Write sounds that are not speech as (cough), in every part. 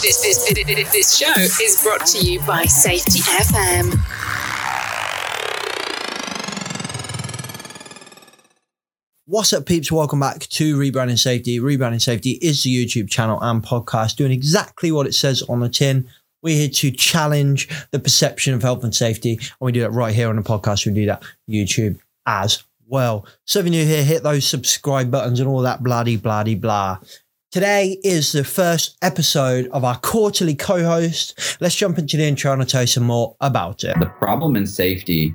This, this, this, show is brought to you by Safety FM. What's up, peeps? Welcome back to Rebranding Safety. Rebranding Safety is the YouTube channel and podcast doing exactly what it says on the tin. We're here to challenge the perception of health and safety, and we do that right here on the podcast. We do that YouTube as well. So if you're new here, hit those subscribe buttons and all that bloody bloody blah. Today is the first episode of our quarterly co-host. Let's jump into the intro and I'll tell you some more about it. The problem in safety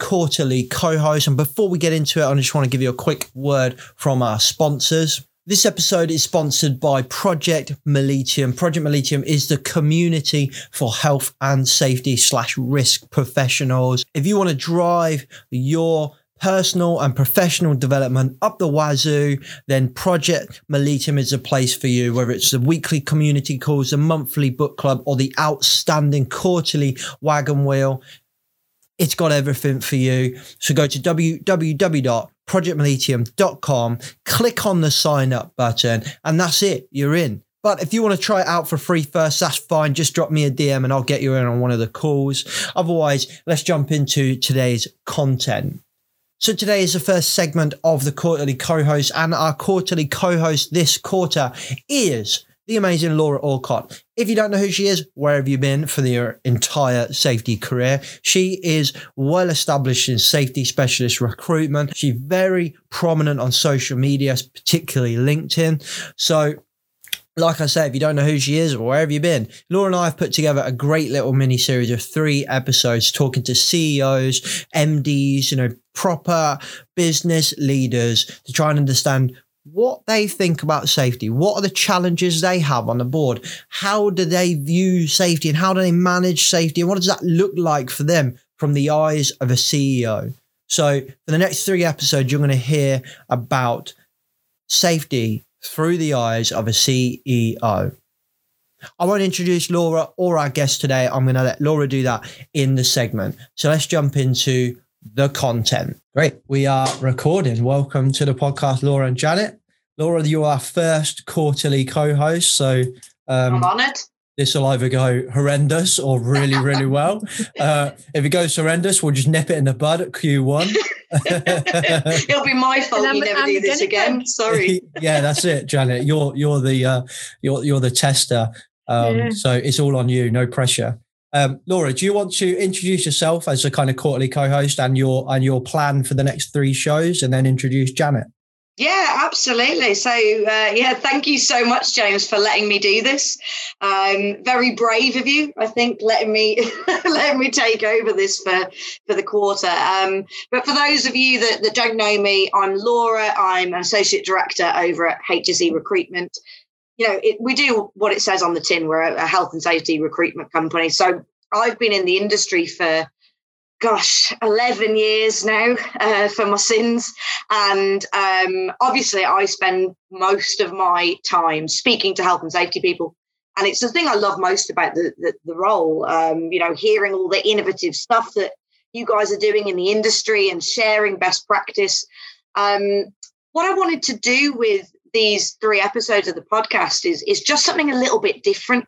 quarterly co-host. And before we get into it, I just want to give you a quick word from our sponsors. This episode is sponsored by Project Melitium. Project Melitium is the community for health and safety slash risk professionals. If you want to drive your personal and professional development up the wazoo, then Project Melitium is a place for you, whether it's the weekly community calls, the monthly book club, or the outstanding quarterly wagon wheel. It's got everything for you. So go to www.projectmelitium.com, click on the sign up button, and that's it. You're in. But if you want to try it out for free first, that's fine. Just drop me a DM and I'll get you in on one of the calls. Otherwise, let's jump into today's content. So today is the first segment of the quarterly co-host, and our quarterly co-host this quarter is the amazing Laura Alcott. If you don't know who she is, where have you been for your entire safety career? She is well established in safety specialist recruitment. She's very prominent on social media, particularly LinkedIn. So like I say, if you don't know who she is or where have you been, Laura and I have put together a great little mini series of three episodes talking to CEOs, MDs, you know, proper business leaders to try and understand what they think about safety. What are the challenges they have on the board? How do they view safety and how do they manage safety? And what does that look like for them from the eyes of a CEO? So, for the next three episodes, you're going to hear about safety through the eyes of a CEO. I won't introduce Laura or our guest today. I'm going to let Laura do that in the segment. So let's jump into the content. Great. We are recording. Welcome to the podcast, Laura and Janet. Laura, you're our first quarterly co host. So um, I'm honoured. This will either go horrendous or really, really well. (laughs) Uh, if it goes horrendous, we'll just nip it in the bud at Q1. (laughs) It'll be my fault you never do this again. Sorry. (laughs) yeah, that's it, Janet. You're you're the uh, you're you're the tester. Um, yeah. So it's all on you. No pressure. Um, Laura, do you want to introduce yourself as a kind of quarterly co-host and your and your plan for the next three shows, and then introduce Janet? Yeah, absolutely. So, uh, yeah, thank you so much, James, for letting me do this. Um, very brave of you, I think, letting me (laughs) letting me take over this for for the quarter. Um, but for those of you that, that don't know me, I'm Laura. I'm an associate director over at HSE Recruitment. You know, it, we do what it says on the tin. We're a, a health and safety recruitment company. So I've been in the industry for gosh, 11 years now uh, for my sins. And um, obviously, I spend most of my time speaking to health and safety people. And it's the thing I love most about the, the, the role, um, you know, hearing all the innovative stuff that you guys are doing in the industry and sharing best practice. Um, what I wanted to do with these three episodes of the podcast is, is just something a little bit different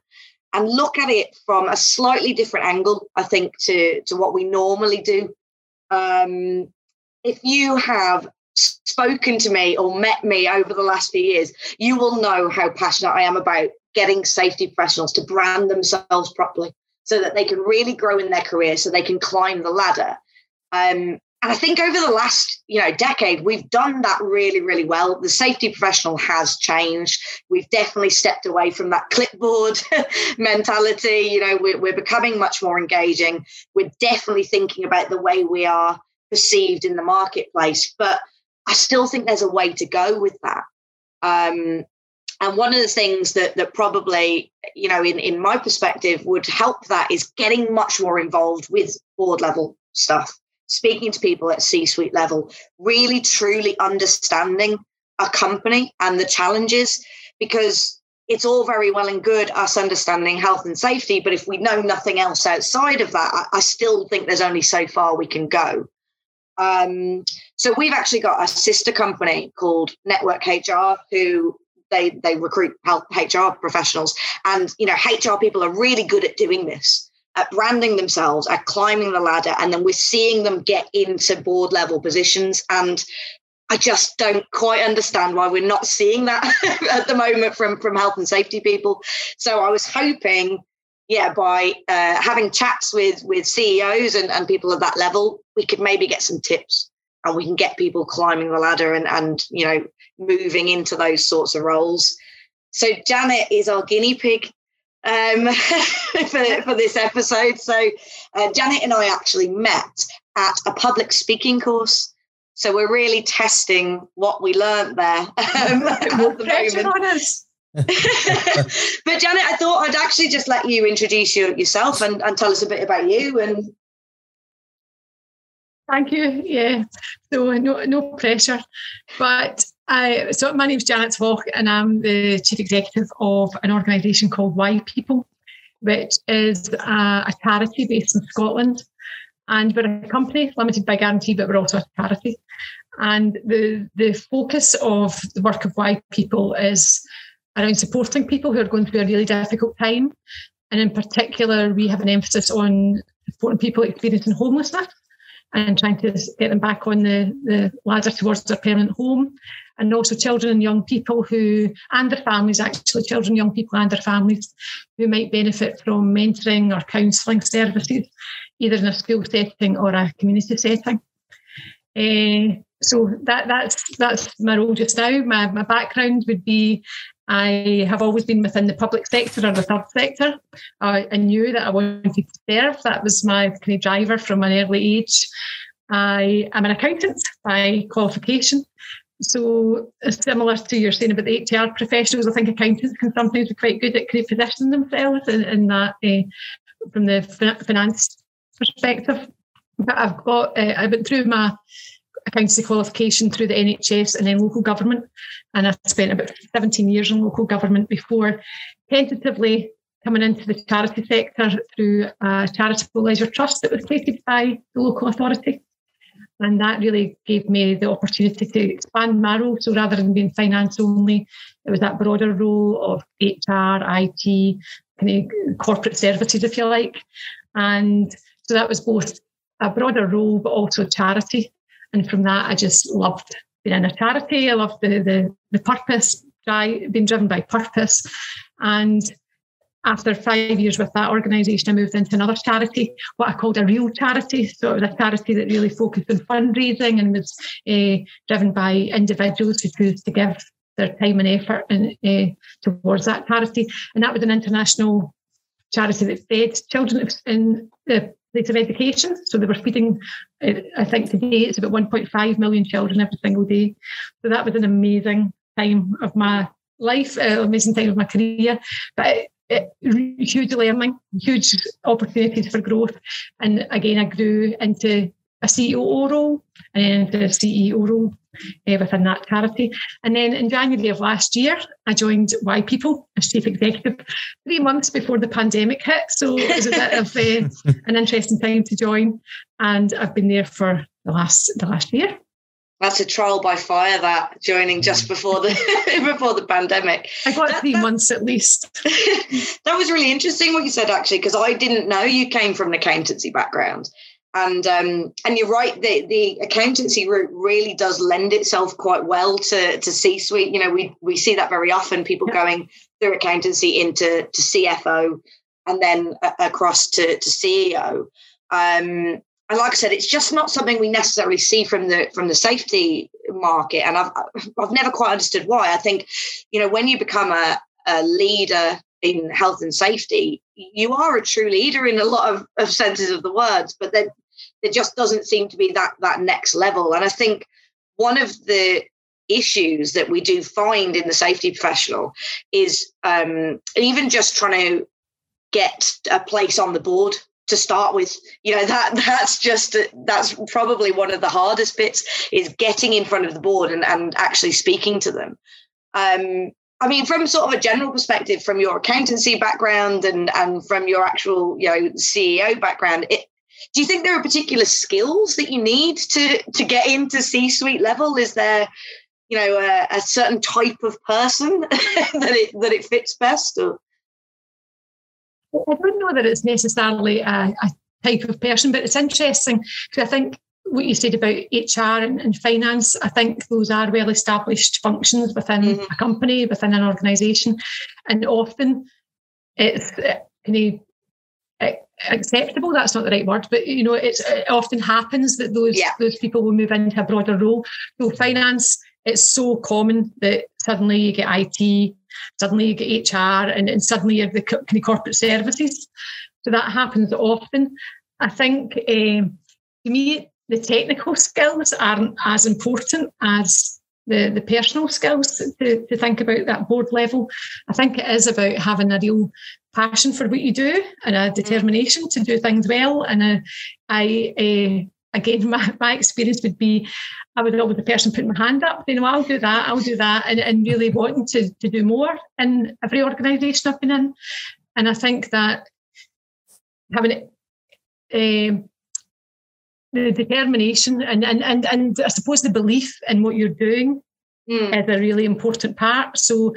and look at it from a slightly different angle, I think, to, to what we normally do. Um, if you have spoken to me or met me over the last few years, you will know how passionate I am about getting safety professionals to brand themselves properly so that they can really grow in their career, so they can climb the ladder. Um, and I think over the last, you know, decade, we've done that really, really well. The safety professional has changed. We've definitely stepped away from that clipboard (laughs) mentality. You know, we're, we're becoming much more engaging. We're definitely thinking about the way we are perceived in the marketplace. But I still think there's a way to go with that. Um, And one of the things that that probably, you know, in, in my perspective, would help that is getting much more involved with board level stuff, speaking to people at C-suite level, really truly understanding a company and the challenges, because it's all very well and good us understanding health and safety, but if we know nothing else outside of that, I, I still think there's only so far we can go. Um, so we've actually got a sister company called Network HR who they they recruit health HR professionals, and you know HR people are really good at doing this, at branding themselves, at climbing the ladder, and then we're seeing them get into board level positions. And I just don't quite understand why we're not seeing that (laughs) at the moment from from health and safety people. So I was hoping yeah, by uh, having chats with with CEOs and, and people at that level, we could maybe get some tips and we can get people climbing the ladder and and you know moving into those sorts of roles. So Janet is our guinea pig um, (laughs) for, for this episode. So uh, Janet and I actually met at a public speaking course. So we're really testing what we learned there (laughs) um, (laughs) at the moment. but Janet, I thought I'd actually just let you introduce you, yourself and, and tell us a bit about you and Thank you. Yeah. So no no pressure. But I so my name's Janet Swock and I'm the chief executive of an organisation called Y People, which is a, a charity based in Scotland. And we're a company limited by guarantee, but we're also a charity. And the the focus of the work of Y People is around supporting people who are going through a really difficult time. And in particular, we have an emphasis on supporting people experiencing homelessness and trying to get them back on the, the ladder towards their permanent home. And also children and young people who, and their families actually, children, young people and their families who might benefit from mentoring or counselling services, either in a school setting or a community setting. Uh, so that that's that's my role just now. My my background would be I have always been within the public sector or the third sector. I, I knew that I wanted to serve. That was my kind of driver from an early age. I am an accountant by qualification. So similar to your saying about the HR professionals, I think accountants can sometimes be quite good at positioning themselves in, in that uh, from the finance perspective. But I've got uh, I went through my accountancy qualification through the NHS and then local government. And I spent about 17 years in local government before tentatively coming into the charity sector through a charitable leisure trust that was created by the local authority. And that really gave me the opportunity to expand my role. So rather than being finance only, it was that broader role of HR, IT, kind of corporate services, if you like. And so that was both a broader role, but also charity. And from that, I just loved being in a charity. I loved the the, the purpose, being driven by purpose. And after five years with that organisation, I moved into another charity, what I called a real charity. So it was a charity that really focused on fundraising and was uh, driven by individuals who chose to give their time and effort in, uh, towards that charity. And that was an international charity that fed children in the place of education. So they were feeding, uh, I think today it's about 1.5 million children every single day. So that was an amazing time of my life, uh, amazing time of my career. But it, it, huge learning, huge opportunities for growth. And again, I grew into a CEO role and then into a CEO role uh, within that charity. And then in January of last year, I joined Y People as chief executive, three months before the pandemic hit. So it was a bit of uh, (laughs) an interesting time to join, and I've been there for the last the last year. That's a trial by fire. That joining just before the (laughs) before the pandemic. I got that, three that, months at least. (laughs) that was really interesting what you said actually, because I didn't know you came from an accountancy background and um, and you're right the the accountancy route really does lend itself quite well to to C suite. You know, we we see that very often. People yeah. going through accountancy into to CFO and then uh, across to to CEO. Um, and like I said, it's just not something we necessarily see from the from the safety market. And I've I've never quite understood why. I think, you know, when you become a, a leader in health and safety, you are a true leader in a lot of, of senses of the words, but then there just doesn't seem to be that that next level. And I think one of the issues that we do find in the safety professional is um, even just trying to get a place on the board to start with you know that (laughs) that's just that's probably one of the hardest bits is getting in front of the board and, and actually speaking to them um, I mean, from sort of a general perspective, from your accountancy background and and from your actual you know CEO background, it, do you think there are particular skills that you need to to get into C-suite level? Is there you know a, a certain type of person (laughs) that it that it fits best? Or? I don't know that it's necessarily a, a type of person, but it's interesting because I think what you said about HR and, and, finance, I think those are well established functions within mm-hmm. a company, within an organisation, and often it's kind of acceptable. That's not the right word, but you know, it often happens that those yeah. those people will move into a broader role. So finance, it's so common that suddenly you get IT, suddenly you get HR, and, and suddenly you have the of corporate services. So that happens often. I think um, to me, the technical skills aren't as important as the, the personal skills to, to think about that board level. I think it is about having a real passion for what you do and a determination to do things well. And a, I, uh, again, (laughs) my, my experience would be I would always the person putting my hand up, you know, I'll do that, I'll do that, and, and really wanting to, to do more in every organisation I've been in. And I think that having uh, the determination and, and and and I suppose the belief in what you're doing mm. is a really important part. So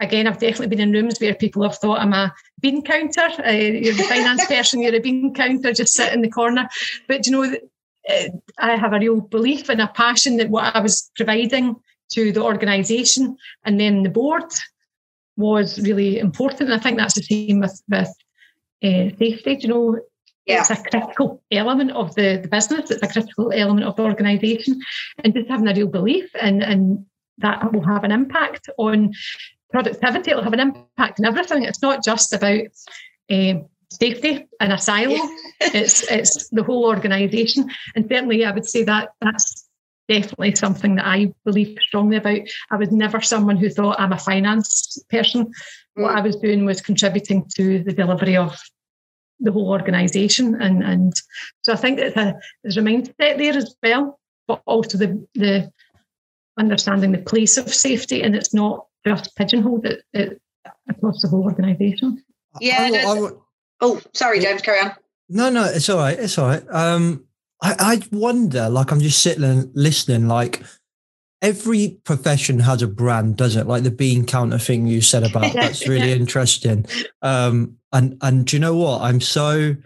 again, I've definitely been in rooms where people have thought I'm a bean counter. Uh, you're the finance (laughs) person, you're a bean counter, just sit in the corner. But you know, I have a real belief and a passion that what I was providing to the organisation and then the board was really important. And I think that's the same with with uh, safety. You know, yeah. It's a critical element of the, the business. It's a critical element of the organisation, and just having a real belief and and that will have an impact on productivity. It'll have an impact on everything. It's not just about um, safety in a silo. it's it's the whole organisation, and certainly I would say that that's definitely something that I believe strongly about. I was never someone who thought I'm a finance person. What mm. I was doing was contributing to the delivery of the whole organisation. And and so I think it's a there's a mindset there as well, but also the the understanding the place of safety, and it's not just pigeonholed it, it across the whole organisation. Yeah. I, I, I, oh, sorry, James. Carry on. No, no, it's all right. It's all right. Um, I, I wonder, like, I'm just sitting and listening, like, every profession has a brand, does it? Like the bean counter thing you said about (laughs) that's really interesting. Um, and and do you know what? I'm so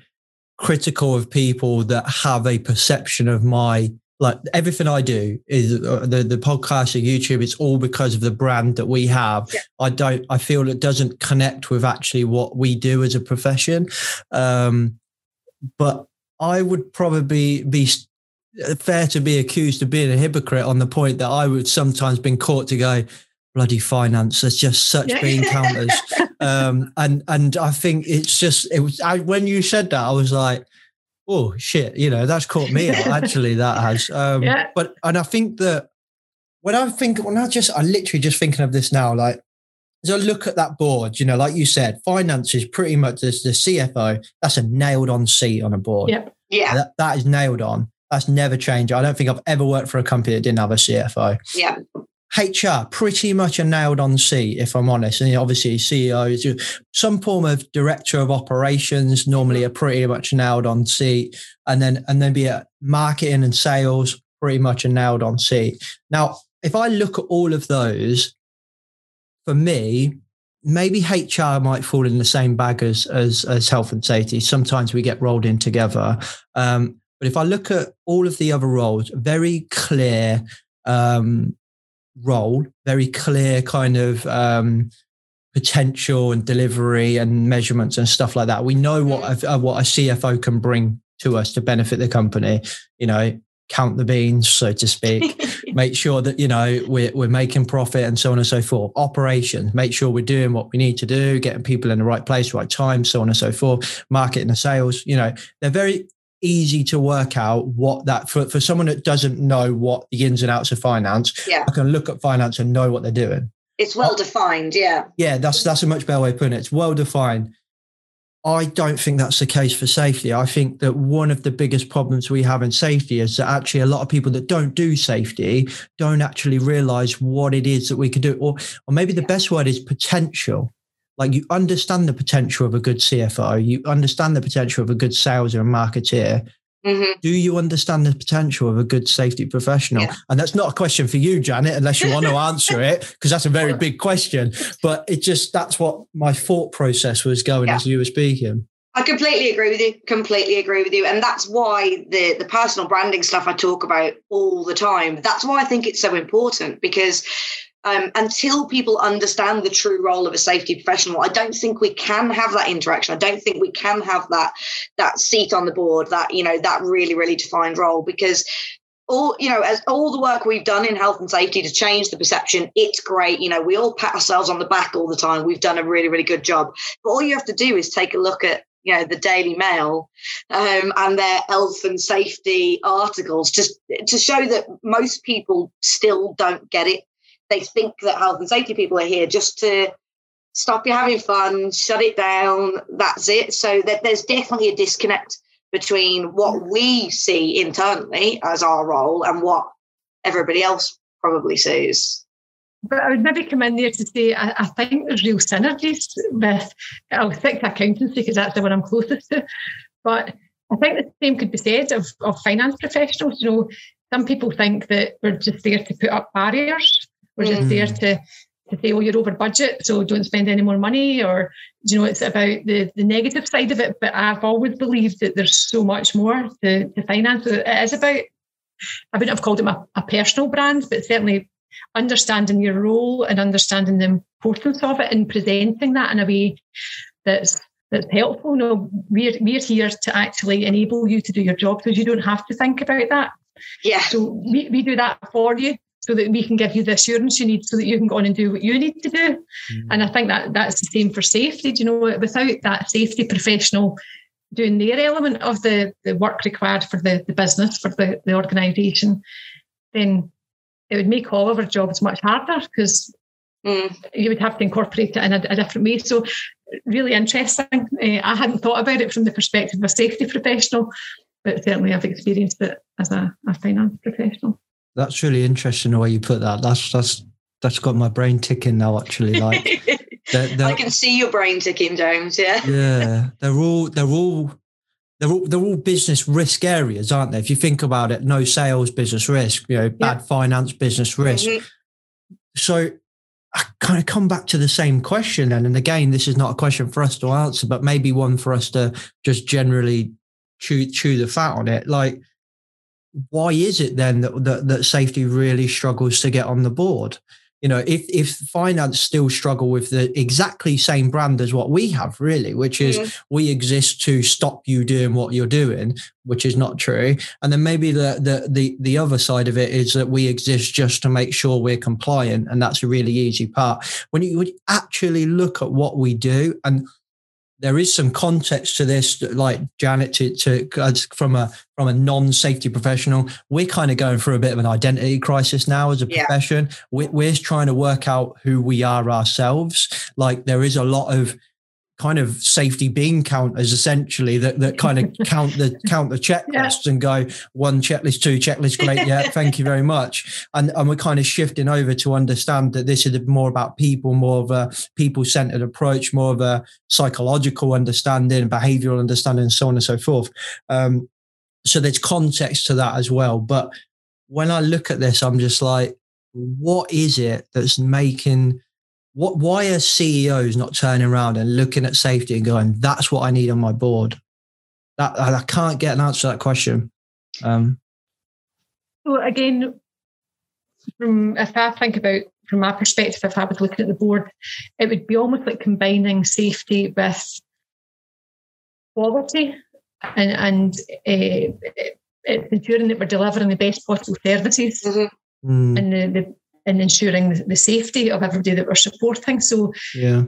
critical of people that have a perception of my like everything I do is uh, the the podcast or YouTube. It's all because of the brand that we have. Yeah. I don't. I feel it doesn't connect with actually what we do as a profession. Um, but I would probably be fair to be accused of being a hypocrite on the point that I would sometimes been caught to go bloody finance. There's just such bean counters, (laughs) um, and and I think it's just it was I, when you said that I was like, oh shit, you know that's caught me out. Actually, that (laughs) has. Um, yeah. But and I think that when I think when I just I literally just thinking of this now, like as I look at that board, you know, like you said, finance is pretty much the, the CFO. That's a nailed on seat on a board. Yep. Yeah. That, that is nailed on. That's never changed. I don't think I've ever worked for a company that didn't have a CFO. Yeah. HR pretty much a nailed on seat, if I'm honest. And obviously, CEO, is some form of director of operations, normally a pretty much nailed on seat, and then and then be a marketing and sales, pretty much a nailed on seat. Now, if I look at all of those, for me, maybe HR might fall in the same bag as as, as health and safety. Sometimes we get rolled in together. Um, but if I look at all of the other roles, very clear um, role, very clear kind of um, potential and delivery and measurements and stuff like that. We know what mm. a, what a CFO can bring to us to benefit the company. You know, count the beans, so to speak. (laughs) make sure that you know we're we're making profit and so on and so forth. Operations, make sure we're doing what we need to do, getting people in the right place, right time, so on and so forth. Marketing and sales, you know, they're very easy to work out what that for, for someone that doesn't know what the ins and outs of finance. Yeah. I can look at finance and know what they're doing. It's well defined, yeah. Yeah, that's that's a much better way of putting it. It's well defined. I don't think that's the case for safety. I think that one of the biggest problems we have in safety is that actually a lot of people that don't do safety don't actually realize what it is that we can do. Or, or maybe the best word is potential. Like you understand the potential of a good CFO, you understand the potential of a good sales or a marketeer. Mm-hmm. Do you understand the potential of a good safety professional? Yeah. And that's not a question for you, Janet, unless you want to answer it, because that's a very (laughs) big question. But it just that's what my thought process was going Yeah. as you were speaking. I completely agree with you. Completely agree with you. And that's why the the personal branding stuff I talk about all the time. That's why I think it's so important because um, until people understand the true role of a safety professional, I don't think we can have that interaction. I don't think we can have that that seat on the board, that you know, that really, really defined role because all you know as all the work we've done in health and safety to change the perception it's great you know we all pat ourselves on the back all the time we've done a really really good job but all you have to do is take a look at you know the Daily Mail um, and their health and safety articles just to show that most people still don't get it. They think that health and safety people are here just to stop you having fun, shut it down. That's it. So that there's definitely a disconnect between what we see internally as our role and what everybody else probably sees. But I would maybe come in there to say I, I think there's real synergies with I'll stick to accountancy because that's the one I'm closest to. But I think the same could be said of, of finance professionals. You know, some people think that we're just there to put up barriers. We're just Mm. there to to say, oh, you're over budget, so don't spend any more money, or you know, it's about the, the negative side of it. But I've always believed that there's so much more to, to finance. It is about I wouldn't have called it a, a personal brand, but certainly understanding your role and understanding the importance of it and presenting that in a way that's that's helpful. No, we're we're here to actually enable you to do your job so you don't have to think about that. Yeah. So we, we do that for you so that we can give you the assurance you need so that you can go on and do what you need to do. And I think that that's the same for safety. Do you know, without that safety professional doing their element of the, the work required for the, the business, for the, the organisation, then it would make all of our jobs much harder because Mm. you would have to incorporate it in a, a different way. So, really interesting. Uh, I hadn't thought about it from the perspective of a safety professional, but certainly I've experienced it as a, a finance professional. That's really interesting the way you put that. That's that's that's got my brain ticking now. Actually, (laughs) like they're, I they're, can see your brain ticking, James. Yeah. yeah, (laughs) they're all they're all they're all they're all business risk areas, aren't they? If you think about it, no sales, business risk. You know, bad finance, business risk. Mhm. So I kind of come back to the same question, and, and again, this is not a question for us to answer, but maybe one for us to just generally chew chew the fat on it. Like, why is it then that that, that safety really struggles to get on the board? You know, if if finance still struggle with the exactly same brand as what we have, really, which is Mhm. we exist to stop you doing what you're doing, which is not true. And then maybe the the the the other side of it is that we exist just to make sure we're compliant, and that's a really easy part. When you, when you actually look at what we do, and there is some context to this, like Janet, to, to from a from a non-safety professional, we're kind of going through a bit of an identity crisis now as a Yeah. profession. We're, we're trying to work out who we are ourselves. Like there is a lot of kind of safety bean counters essentially that, that kind of (laughs) count the count the checklists and go one checklist two checklist great yeah (laughs) thank you very much. And and we're kind of shifting over to understand that this is more about people more of a people centered approach more of a psychological understanding behavioral understanding and so on and so forth. Um, so there's context to that as well. But when i look at this i'm just like what is it that's making what why are CEOs not turning around and looking at safety and going, that's what I need on my board? That I I can't get an answer to that question. Um, So again, from if I think about from my perspective, if I was looking at the board, it would be almost like combining safety with quality and and uh, it's ensuring that we're delivering the best possible services Mhm. mm, and the, the and ensuring the, safety of everybody that we're supporting. So yeah.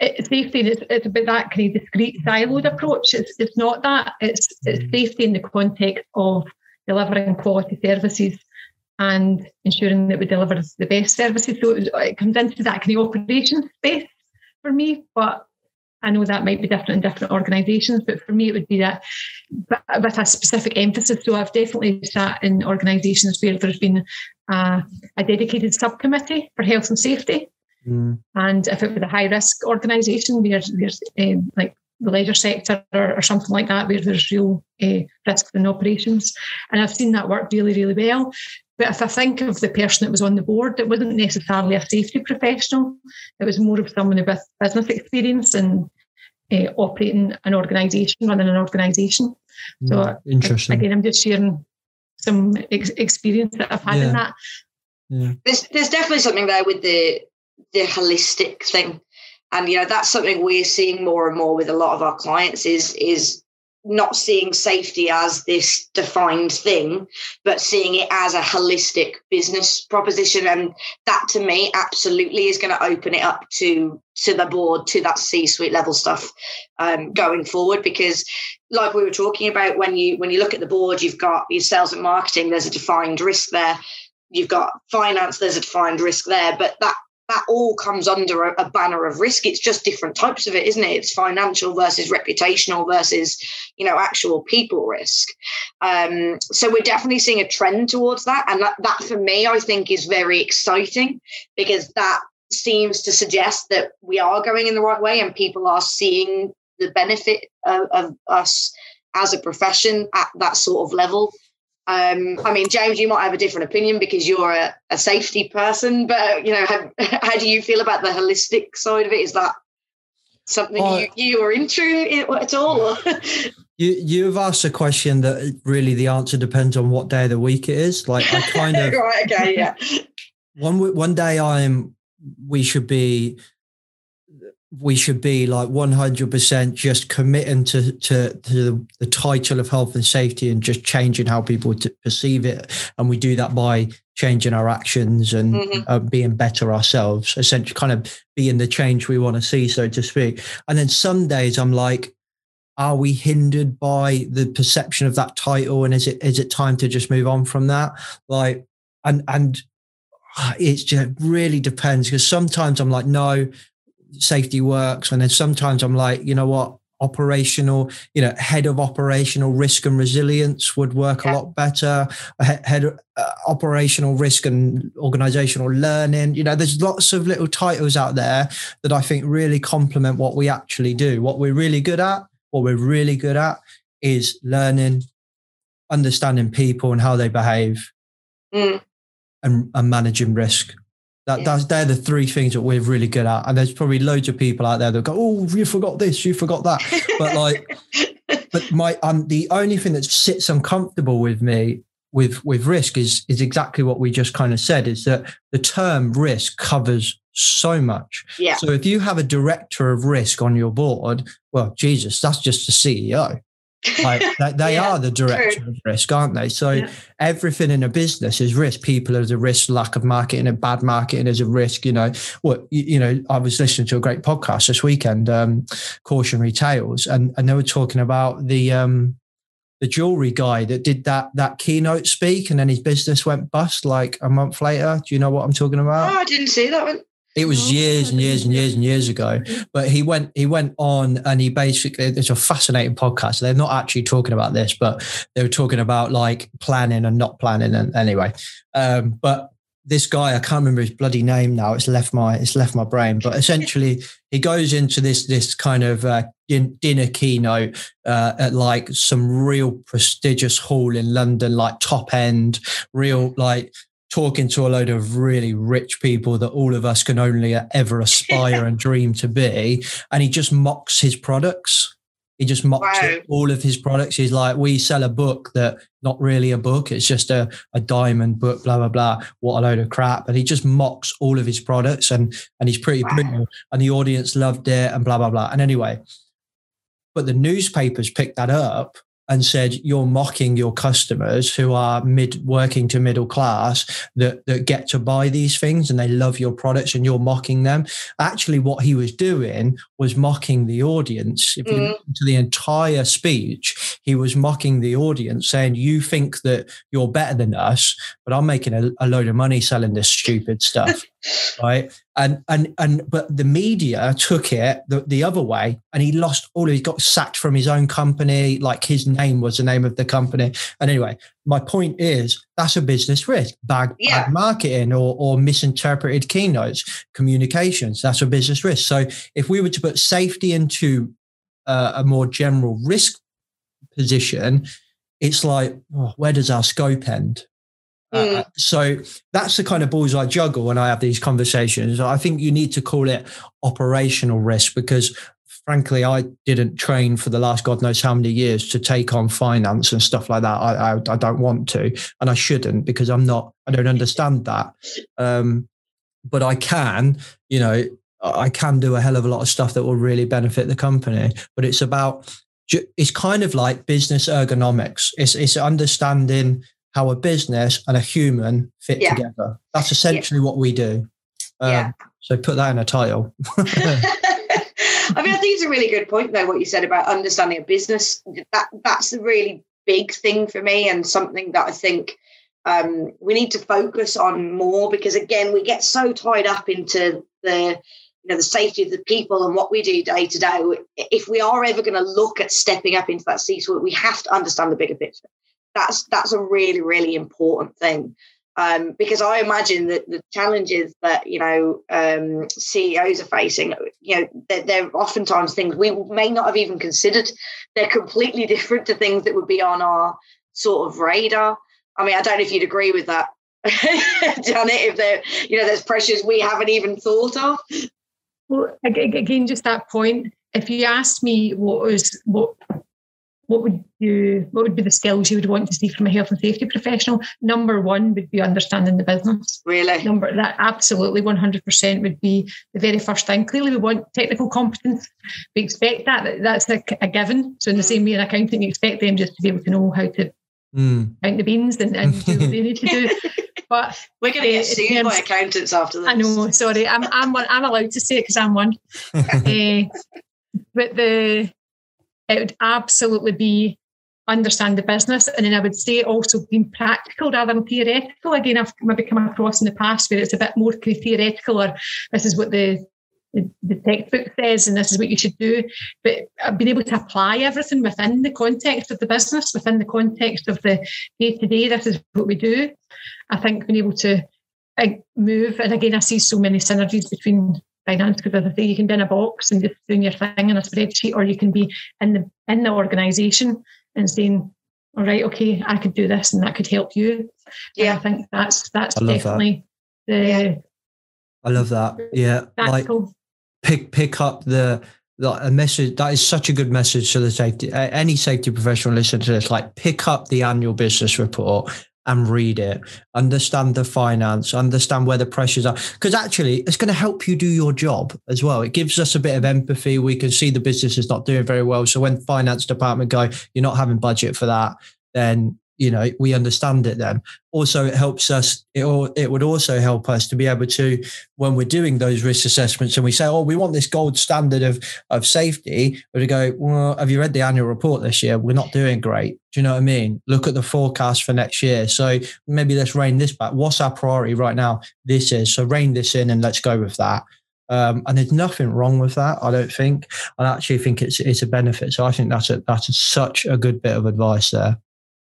it's safety and it's, it's about that kind of discrete siloed approach. It's, it's not that. It's, it's mm. safety in the context of delivering quality services and ensuring that we deliver the best services. So it, it comes into that kind of operations space for me. But I know that might be different in different organisations, but for me, it would be that with a specific emphasis. So I've definitely sat in organisations where there's been a, a dedicated subcommittee for health and safety. Mm. And if it was a high risk organisation where there's um, like the leisure sector or, or, something like that, where there's real uh, risks in operations. And I've seen that work really, really well. But if I think of the person that was on the board, it wasn't necessarily a safety professional. It was more of someone with business experience and uh, operating an organisation, running an organisation. Mm, so interesting. Again, I'm just sharing some ex- experience that I've had Yeah. in that. Yeah. there's there's definitely something there with the the holistic thing and you know that's something we're seeing more and more with a lot of our clients is is not seeing safety as this defined thing but seeing it as a holistic business proposition. And that to me absolutely is going to open it up to to the board to that c suite level stuff um, going forward. Because like we were talking about when you when you look at the board you've got your sales and marketing there's a defined risk there. You've got finance there's a defined risk there. But that that all comes under a, a, banner of risk. It's just different types of it isn't it? It's financial versus reputational versus you know actual people risk. Um, so we're definitely seeing a trend towards that. And that, that for me i think is very exciting because that seems to suggest that we are going in the right way and people are seeing the benefit of, of us as a profession at that sort of level um, I mean, James, you might have a different opinion because you're a, a safety person, but you know, how, (laughs) how do you feel about the holistic side of it? Is that something Uh, you, you are into at all? (laughs) You you've asked a question that really the answer depends on what day of the week it is. Like I kind of (laughs) right, okay, yeah. one one day I'm we should be we should be like 100% just committing to to, to the, title of health and safety and just changing how people perceive it. And we do that by changing our actions and Mhm. uh, being better ourselves essentially kind of being the change we want to see so to speak. And then some days i'm like are we hindered by the perception of that title? And is it is it time to just move on from that? Like and and ah, it's just really depends because sometimes i'm like no safety works. And then sometimes i'm like you know what? Operational you know head of operational risk and resilience would work Yeah. a lot better. Head of uh, operational risk and organizational learning. You know there's lots of little titles out there that i think really complement what we actually do. What we're really good at what we're really good at is learning understanding people and how they behave Mm. and, and managing risk that, Yeah. that's they're the three things that we're really good at and there's probably loads of people out there that go oh you forgot this you forgot that but like (laughs) but my um the only thing that sits uncomfortable with me with with risk is is exactly what we just kind of said is that the term risk covers so much yeah. so if you have a director of risk on your board well jesus that's just the ceo like they, they Yeah, are the director true. of risk aren't they so Yeah. everything in a business is risk people are a risk lack of marketing and bad marketing is a risk you know what you, you know i was listening to a great podcast this weekend um cautionary tales and and they were talking about the um the jewelry guy that did that that keynote speak and then his business went bust like a month later do you know what i'm talking about Oh, I didn't see that one. It was years and years and years and years ago. But he went he went on and he basically it's a fascinating podcast. They're not actually talking about this, but they were talking about like planning and not planning. And anyway, um, but this guy I can't remember his bloody name now. It's left my it's left my brain. But essentially, he goes into this this kind of uh, din- dinner keynote uh, at like some real prestigious hall in London, like top end, real like talking to a load of really rich people that all of us can only ever aspire (laughs) and dream to be. And he just mocks his products. He just mocks Wow. all of his products. He's like, we sell a book that not really a book. It's just a, a diamond book, blah, blah, blah. What a load of crap. And he just mocks all of his products and, and he's pretty Wow. brutal. And the audience loved it and blah, blah, blah. And anyway, but the newspapers picked that up and said you're mocking your customers who are mid working to middle class that that get to buy these things and they love your products and you're mocking them actually what he was doing was mocking the audience if you Mhm. listen to the entire speech he was mocking the audience saying you think that you're better than us but i'm making a, a load of money selling this stupid stuff. (laughs) Right? And and and but the media took it the, the other way and he lost all he got sacked from his own company like his name was the name of the company. And anyway my point is that's a business risk. Bad, Yeah. bad marketing or, or misinterpreted keynotes communications that's a business risk. So if we were to put safety into uh, a more general risk position it's like oh, where does our scope end uh, so that's the kind of balls I juggle when I have these conversations. I think you need to call it operational risk because, frankly, I didn't train for the last God knows how many years to take on finance and stuff like that. I, I, I don't want to, and I shouldn't because I'm not. I don't understand that. Um, but I can, you know, I can do a hell of a lot of stuff that will really benefit the company. But it's about it's kind of like business ergonomics. It's it's understanding how a business and a human fit Yeah. together. That's essentially what we do. Um, Yeah. So put that in a title. (laughs) I mean, I think it's a really good point, though, what you said about understanding a business. That that's a really big thing for me, and something that I think um, we need to focus on more because, again, we get so tied up into the you know the safety of the people and what we do day to day. If we are ever going to look at stepping up into that C-suite, we have to understand the bigger picture. That's that's a really really important thing um, because I imagine that the challenges that you know um, CEOs are facing, you know, they're, they're oftentimes things we may not have even considered. They're completely different to things that would be on our sort of radar. I mean, I don't know if you'd agree with that, (laughs) Janet. If there, you know, there's pressures we haven't even thought of. Well, ag- ag- again, just that point. If you asked me what was what what would you what would be the skills you would want to see from a health and safety professional? Number one would be understanding the business. Really, Number that absolutely one hundred percent would be the very first thing. Clearly, we want technical competence. We expect that. that- That's a, a given. So in the same way, an accountant, you expect them just to be able to know how to Mm. count the beans and, and do what they need to do. (laughs) But we're going to get Uh, sued in by accountants after this. I know, sorry, I'm I'm one, I'm allowed to say it because I'm one. (laughs) Eh, but the it would absolutely be understand the business, and then I would say also being practical rather than theoretical. Again, I've maybe come across in the past where it's a bit more kind of theoretical, or this is what the the, the textbook says, and this is what you should do. But I've been able to apply everything within the context of the business, within the context of the day to day. This is what we do. I think being able to uh, move, and again, I see so many synergies between finance because as I say, you can be in a box and just doing your thing in a spreadsheet, or you can be in the in the organisation and saying, "All right, okay, I could do this, and that could help you." And Yeah. I think that's that's I love that. definitely the I love that. Yeah. Like practical. pick pick up the like a message that is such a good message to the safety uh, any safety professional listen to this like pick up the annual business report and read it. Understand the finance understand where the pressures are. Because actually it's going to help you do your job as well. It gives us a bit of empathy. We can see the business is not doing very well. So when finance department go you're not having budget for that then you know we understand it then also it helps us it, it would also help us to be able to when we're doing those risk assessments and we say, oh, we want this gold standard of of safety, but to go, well, have you read the annual report this year? We're not doing great. Do you know what I mean? Look at the forecast for next year. So maybe let's rein this back. What's our priority right now? This is so rein this in and let's go with that. Um, and there's nothing wrong with that, I don't think. I actually think it's it's a benefit. So I think that's a that's such a good bit of advice there.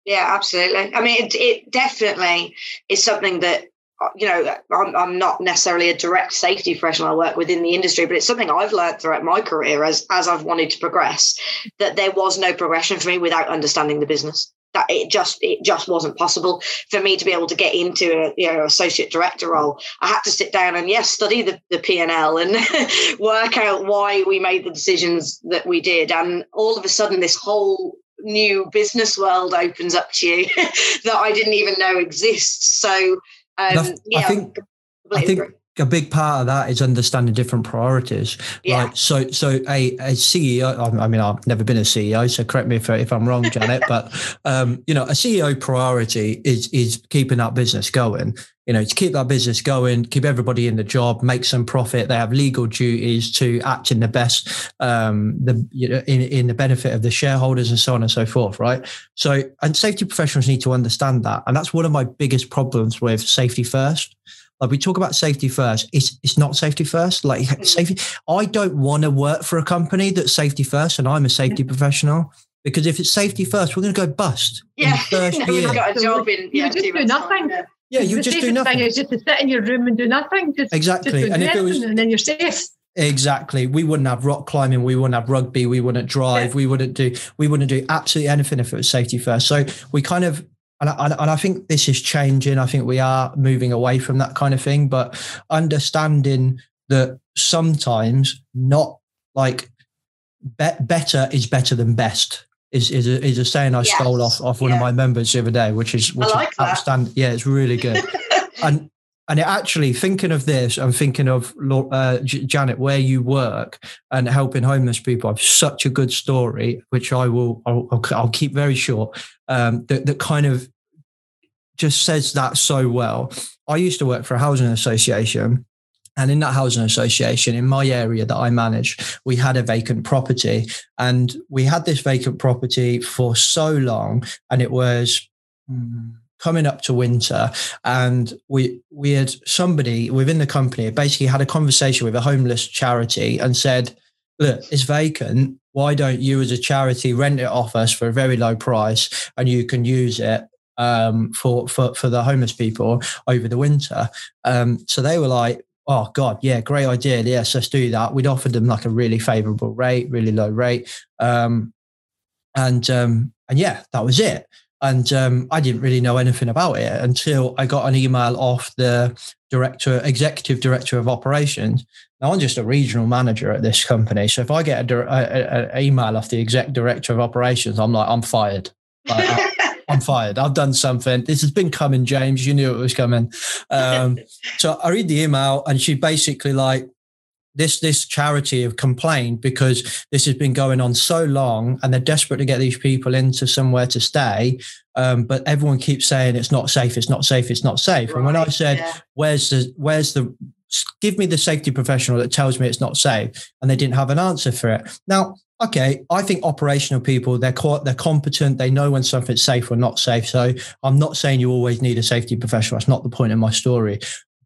Yeah, absolutely. I mean, it, it definitely is something that uh, you know. I'm, I'm not necessarily a direct safety professional. I work within the industry, but it's something I've learned throughout my career as as I've wanted to progress. That there was no progression for me without understanding the business. That it just it just wasn't possible for me to be able to get into a you know associate director role. I had to sit down and yes, study the the P and L and (laughs) work out why we made the decisions that we did. And all of a sudden, this whole new business world opens up to you (laughs) that I didn't even know exists. So, um, yeah, I think I think. A big part of that is understanding different priorities. Yeah. Like so, so a, a CEO. I mean, I've never been a CEO, so correct me if, if I'm wrong, Janet. but um, you know, a CEO priority is is keeping that business going. You know, to keep that business going, keep everybody in the job, make some profit. They have legal duties to act in the best, um, the you know, in in the benefit of the shareholders and so on and so forth. Right. So, and safety professionals need to understand that, and that's one of my biggest problems with safety first like we talk about safety first it's it's not safety first like Mm. safety i don't want to work for a company that's safety first and i'm a safety professional because if it's safety first we're going to go bust Yeah, the first (laughs) no, year. we've got a job in. You Yeah, just do nothing. time, yeah. yeah you the just do safest nothing thing is just to sit in your room and do nothing. Just, Exactly. Just And if it was- and then you're safe. Exactly. We wouldn't have rock climbing. We wouldn't have rugby. We wouldn't drive. Yeah. We wouldn't do. We wouldn't do absolutely anything if it was safety first. So we kind of, and I, and I think this is changing. I think we are moving away from that kind of thing. But understanding that sometimes not like be- better is better than best is is a, is a saying I Yes. stole off off one of my members the other day, which is which like is outstanding. Yeah, it's really good (laughs) and and it actually thinking of this i'm thinking of uh, janet where you work and helping homeless people i've such a good story which i will i'll, I'll, I'll keep very short um, that, that kind of just says that so well i used to work for a housing association and in that housing association in my area that I manage, we had a vacant property. And we had this vacant property for so long, and it was mm, coming up to winter. And we we had somebody within the company basically had a conversation with a homeless charity and said, Look, it's vacant. Why don't you as a charity rent it off us for a very low price and you can use it um, for, for for the homeless people over the winter? Um, so they were like, oh god yeah great idea yes let's do that we'd offered them like a really favorable rate really low rate um, and um, and yeah that was it and um, i didn't really know anything about it until i got an email off the director executive director of operations now i'm just a regional manager at this company so if i get a, dir- a, a, a email off the exec director of operations i'm like i'm fired Like, I- I'm fired. I've done something. This has been coming, James. You knew it was coming. Um, (laughs) so I read the email, and she basically like this this charity have complained because this has been going on so long, and they're desperate to get these people into somewhere to stay. Um, but everyone keeps saying it's not safe. It's not safe. It's not safe. and when I said, yeah. "Where's the where's the give me the safety professional that tells me it's not safe," and they didn't have an answer for it. Now okay, I think operational people they're co- they're competent. They know when something's safe or not safe. So I'm not saying you always need a safety professional. That's not the point of my story.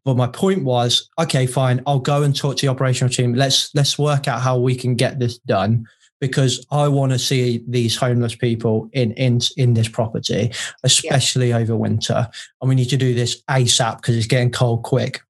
But my point was, okay, fine. I'll go and talk to the operational team. Let's let's work out how we can get this done because I want to see these homeless people in in in this property, especially over winter. And we need to do this ASAP because it's getting cold quick.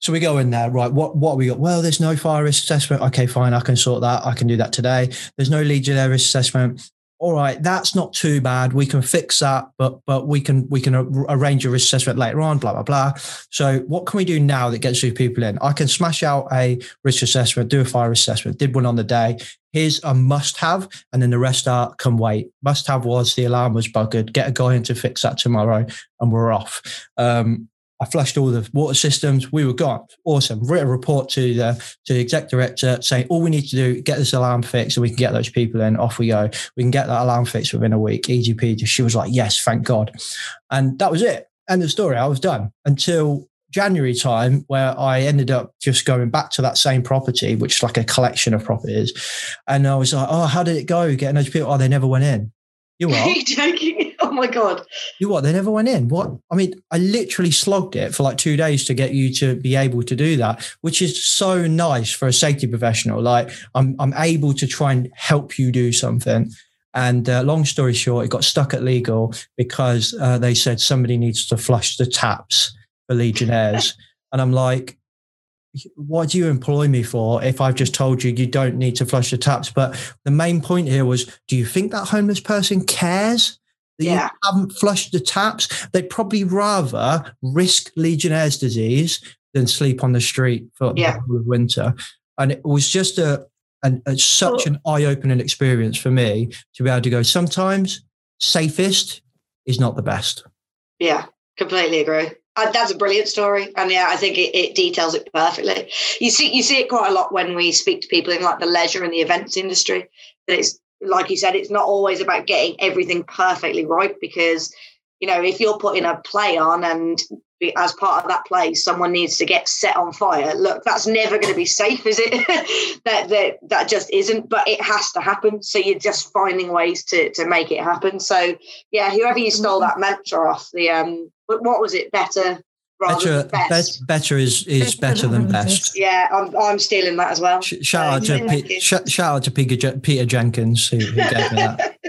So we go in there, right? What what we got? Well, there's no fire risk assessment. Okay, fine, I can sort that. I can do that today. There's no Legionnaire risk assessment. All right, that's not too bad. We can fix that, but but we can we can arrange a risk assessment later on. Blah blah blah. So what can we do now that gets these people in? I can smash out a risk assessment, do a fire assessment. Did one on the day. Here's a must have, and then the rest are can wait. Must have was the alarm was buggered. Get a guy in to fix that tomorrow, and we're off. Um, I flushed all the water systems. We were gone. Awesome. Wrote a report to the to the exec director saying all we need to do get this alarm fixed, so we can get those people in. Off we go. We can get that alarm fixed within a week. EGP. She was like, "Yes, thank God," and that was it. End of story. I was done until January time, where I ended up just going back to that same property, which is like a collection of properties, and I was like, "Oh, how did it go? Getting those people? Oh, they never went in." You (laughs) Are joking? (laughs) Oh my god! You what? They never went in. What? I mean, I literally slogged it for like two days to get you to be able to do that, which is so nice for a safety professional. Like I'm, I'm able to try and help you do something. And uh, long story short, it got stuck at legal because uh, they said somebody needs to flush the taps for Legionnaires, (laughs) and I'm like. What do you employ me for if I've just told you you don't need to flush the taps? But the main point here was do you think that homeless person cares Yeah. you haven't flushed the taps, they'd probably rather risk Legionnaire's disease than sleep on the street for Yeah. the winter. And it was just a, an, a such an eye-opening experience for me to be able to go. Sometimes safest is not the best. Yeah, completely agree. Uh, that's a brilliant story, and yeah, I think it, it, details it perfectly. You see, you see it quite a lot when we speak to people in like the leisure and the events industry. That it's like you said, it's not always about getting everything perfectly right because you know if you're putting a play on and as part of that play someone needs to get set on fire look that's never going to be safe is it? (laughs) That, that that just isn't but it has to happen. So you're just finding ways to to make it happen. So yeah whoever you stole that mantra off the um but what was it better better, best. better is is better, than best. Yeah, I'm, I'm stealing that as well. Shout out to P- shout out to Peter, Peter Jenkins who, who gave me that. (laughs)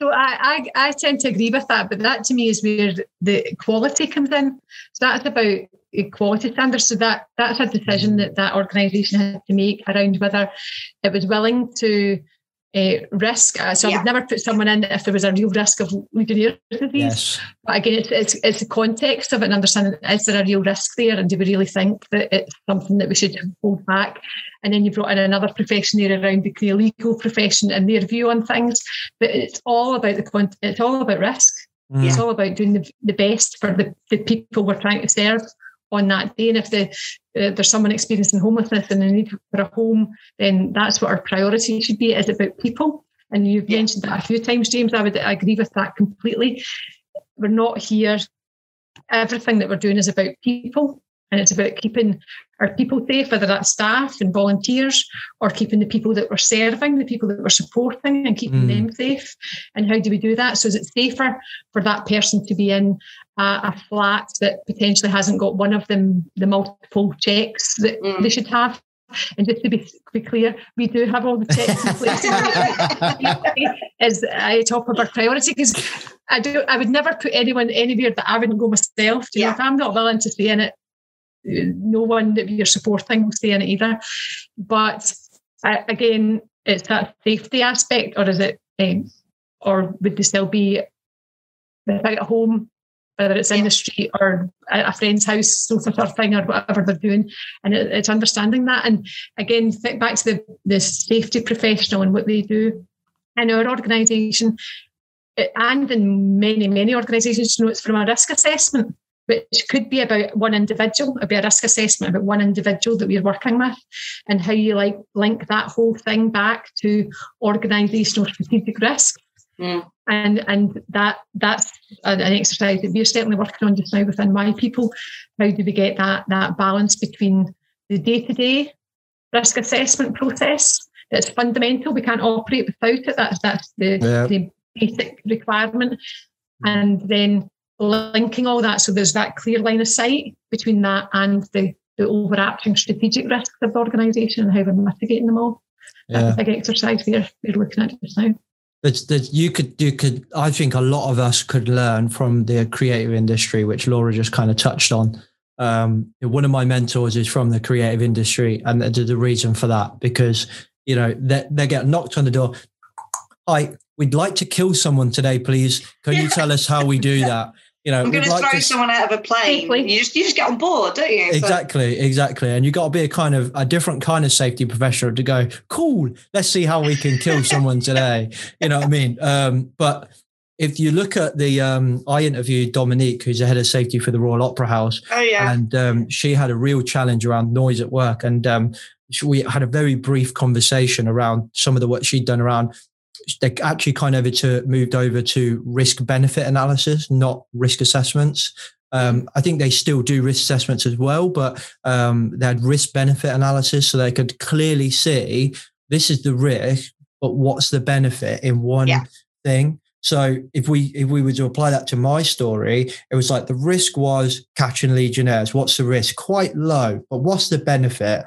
So I, I, I tend to agree with that, but that to me is where the quality comes in. So that's about quality standards. So that that's a decision that that organisation had to make around whether it was willing to uh, risk. Uh, so yeah. I would never put someone in if there was a real risk of Legionnaires' disease. Yes. But again, it's, it's, it's the context of it and understanding is there a real risk there, and do we really think that it's something that we should hold back? And then you brought in another profession there around the legal profession and their view on things. But it's all about the con- it's all about risk. Mm. It's all about doing the, the best for the, the people we're trying to serve on that day. And if the, uh, there's someone experiencing homelessness and they need for a home, then that's what our priority should be. Is about people. And you've yeah. mentioned that a few times, James. I would agree with that completely. We're not here. Everything that we're doing is about people. And it's about keeping our people safe, whether that's staff and volunteers, or keeping the people that we're serving, the people that we're supporting, and keeping mm. them safe. And how do we do that? So is it safer for that person to be in a, a flat that potentially hasn't got one of them the multiple checks that mm. they should have? And just to be, be clear, we do have all the checks in place. (laughs) is a top of our priority because I do. I would never put anyone anywhere that I wouldn't go myself. Do you yeah. know, if I'm not willing to stay in it, no one that you're supporting will stay in it either. But uh, again, it's that safety aspect, or is it, um, or would they still be without a home, whether it's in the street or a friend's house, sofa surfing or whatever they're doing? And it, it's understanding that. And again, think back to the, the safety professional and what they do in our organisation and in many, many organisations, you know, it's from a risk assessment which could be about one individual. It'd be a risk assessment about one individual that we're working with, and how you like link that whole thing back to organisational strategic risk. Mm. And and that that's an exercise that we're certainly working on just now within Y People. How do we get that that balance between the day to day risk assessment process that's fundamental? We can't operate without it. That's that's the, yeah. the basic requirement. And then linking all that so there's that clear line of sight between that and the, the overarching strategic risks of the organisation and how we're mitigating them all. Yeah. That's a big exercise we're, we're looking at just now. There's, there's, you could, you could. I think a lot of us could learn from the creative industry, which Laura just kind of touched on. Um, one of my mentors is from the creative industry, and the, the reason for that because you know they, they get knocked on the door. Hi, we'd like to kill someone today, please. Can you tell us how we do that? (laughs) you know, I'm going to like throw to... someone out of a plane. You just you just get on board, don't you? Exactly, but... exactly. And you got to be a kind of a different kind of safety professional to go. Cool, let's see how we can kill (laughs) someone today. You know what I mean? Um, but if you look at the, um, I interviewed Dominique, who's the head of safety for the Royal Opera House. Oh yeah, and um, she had a real challenge around noise at work, and um, we had a very brief conversation around some of the work she'd done around they actually kind of to moved over to risk benefit analysis, not risk assessments. Um, I think they still do risk assessments as well, but um, they had risk benefit analysis, so they could clearly see this is the risk, but what's the benefit in one yeah. thing. So if we if we were to apply that to my story, it was like the risk was catching legionnaires. What's the risk? Quite low, but what's the benefit?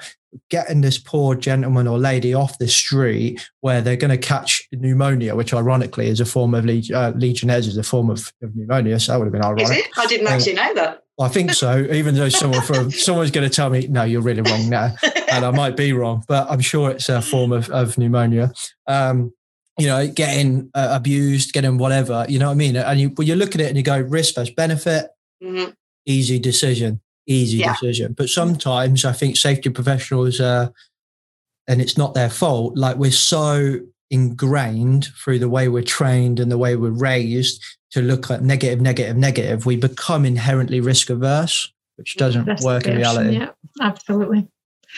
Getting this poor gentleman or lady off the street where they're going to catch pneumonia, which ironically is a form of leg- uh, Legionnaires is a form of, of, pneumonia. So that would have been ironic. Is it? I didn't actually know that. I think so. Even though someone from (laughs) someone's going to tell me, no, you're really wrong now, and I might be wrong, but I'm sure it's a form of, of pneumonia. Um, you know, getting uh, abused, getting whatever. You know what I mean? And you, when you look at it and you go risk versus benefit, mm-hmm. easy decision easy yeah. decision. But sometimes I think safety professionals are, and it's not their fault, like we're so ingrained through the way we're trained and the way we're raised to look at negative, negative, negative, we become inherently risk averse, which doesn't Risk work in reality. Yeah, absolutely.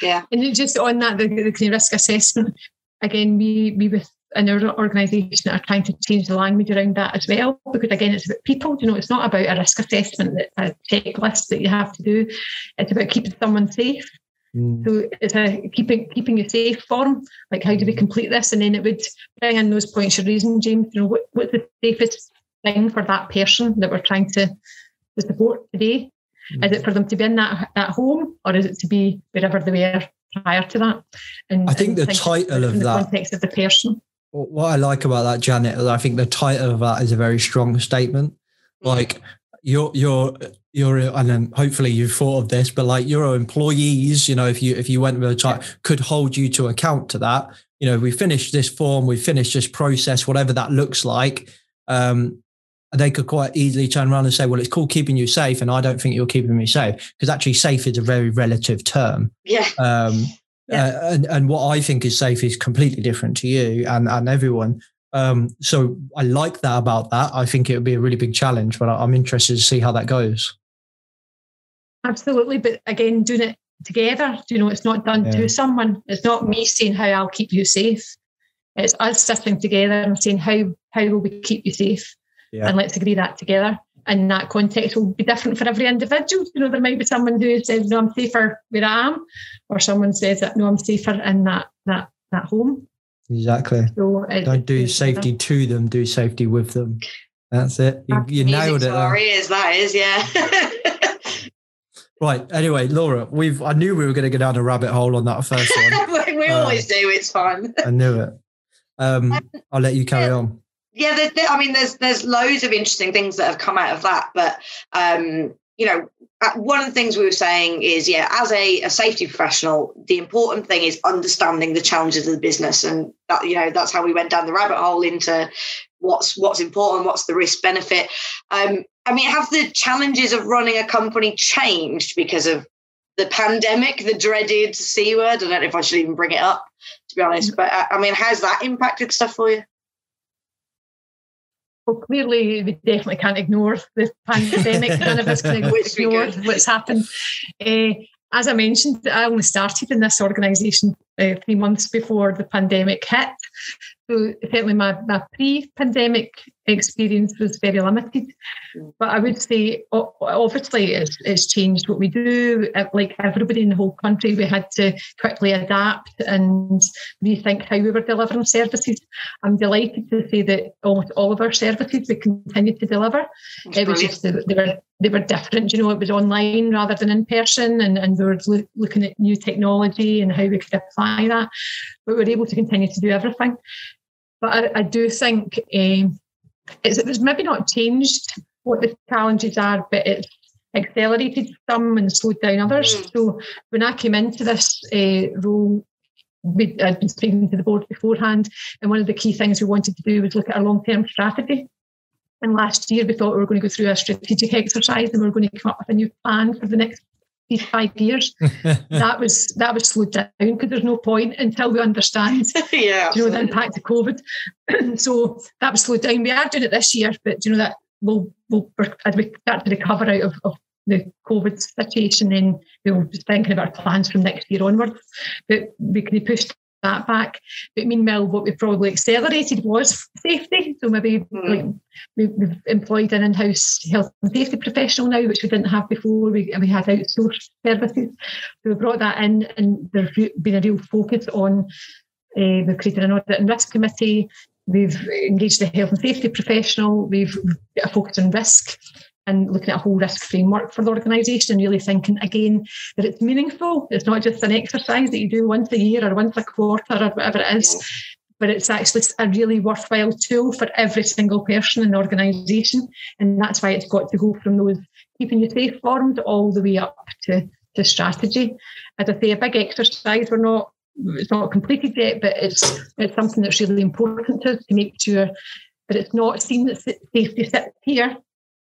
Yeah. And just on that, the, the kind of risk assessment, again, we, we with in our organisation that are trying to change the language around that as well. Because again, it's about people, you know, it's not about a risk assessment, that- a checklist that you have to do. It's about keeping someone safe. Mm. So it's a keeping keeping you safe form. Like how do we complete this? And then it would bring in those points you're raising, James. You know, what, what's the safest thing for that person that we're trying to, to support today? Is it for them to be in that at home, or is it to be wherever they were prior to that? And I think and the title of the that- context of the person. What I like about that, Janet, is I think the title of that is a very strong statement. Mm. Like you're you're you're and then hopefully you've thought of this, but like your employees, you know, if you if you went with a title, could hold you to account to that. You know, we finished this form, we finished this process, whatever that looks like. Um, they could quite easily turn around and say, "Well, it's called keeping you safe," and I don't think you're keeping me safe because actually, safe is a very relative term. Yeah. Um, uh, and, and what I think is safe is completely different to you and, and everyone. Um, so I like that about that. I think it would be a really big challenge, but I'm interested to see how that goes. Absolutely, but again, doing it together. You know, it's not done Yeah. to someone. It's not me saying how I'll keep you safe. It's us sitting together and saying how how will we keep you safe, Yeah. and let's agree that together. And that context will be different for every individual. You know, there might be someone who says, "No, I'm safer where I am," or someone says that, "No, I'm safer in that that that home." Exactly. So it, Don't do safety to them, do safety with them. That's it. You, you nailed it. there. ears, that is, yeah. Right. Anyway, Laura, we've I knew we were going to go down a rabbit hole on that first one. (laughs) we we Uh, always do. It's fun. I knew it. Um, (laughs) I'll let you carry on. Yeah, there, there- I mean, there's there's loads of interesting things that have come out of that, but um, you know, uh, one of the things we were saying is, yeah, as a, a safety professional, the important thing is understanding the challenges of the business, and that you know that's how we went down the rabbit hole into what's what's important, what's the risk benefit. Um, I mean, have the challenges of running a company changed because of the pandemic, the dreaded C word? I don't know if I should even bring it up, to be honest. But uh, I mean, has that impacted stuff for you? Well, clearly, we definitely can't ignore the pandemic. (laughs) None of us can (laughs) Which we ignore what's happened. Uh, as I mentioned, I only started in this organisation uh, three months before the pandemic hit. So certainly my, my pre-pandemic experience was very limited. But I would say, obviously, it's, it's changed what we do. Uh, Like everybody in the whole country, we had to quickly adapt and rethink how we were delivering services. I'm delighted to say that almost all of our services we continue to deliver. That's It was brilliant. just they were they were different. You know, it was online rather than in person, and, and we were loo- looking at new technology and how we could apply that. But we were able to continue to do everything. But I, I do think um, it's, it's maybe not changed what the challenges are, but it's accelerated some and slowed down others. Mm. So when I came into this uh, role, we, I'd been speaking to the board beforehand, and one of the key things we wanted to do was look at our long-term strategy. And last year, we thought we were going to go through a strategic exercise and we were going to come up with a new plan for the next five years. (laughs) that was that was slowed down because there's no point until we understand yeah, (laughs) you know, the impact of COVID. (clears throat) so that was slowed down. We are doing it this year, but you know that we'll, we'll as we start to recover out of, of the COVID situation, then we'll be thinking about our plans from next year onwards. But we can push that back. But meanwhile, what we probably accelerated was safety. So maybe Mm. like we, we've employed an in-house health and safety professional now, which we didn't have before. We, we had outsourced services. So we brought that in and there's been a real focus on uh, we've created an audit and risk committee. We've engaged a health and safety professional. We've got a focus on risk and looking at a whole risk framework for the organisation and really thinking again that it's meaningful. It's not just an exercise that you do once a year or once a quarter or whatever it is, but it's actually a really worthwhile tool for every single person in the organisation. And that's why it's got to go from those keeping you safe forms all the way up to, to strategy. As I say, a big exercise. We're not it's not completed yet, but it's it's something that's really important to us to make sure that it's not seen that safety sits here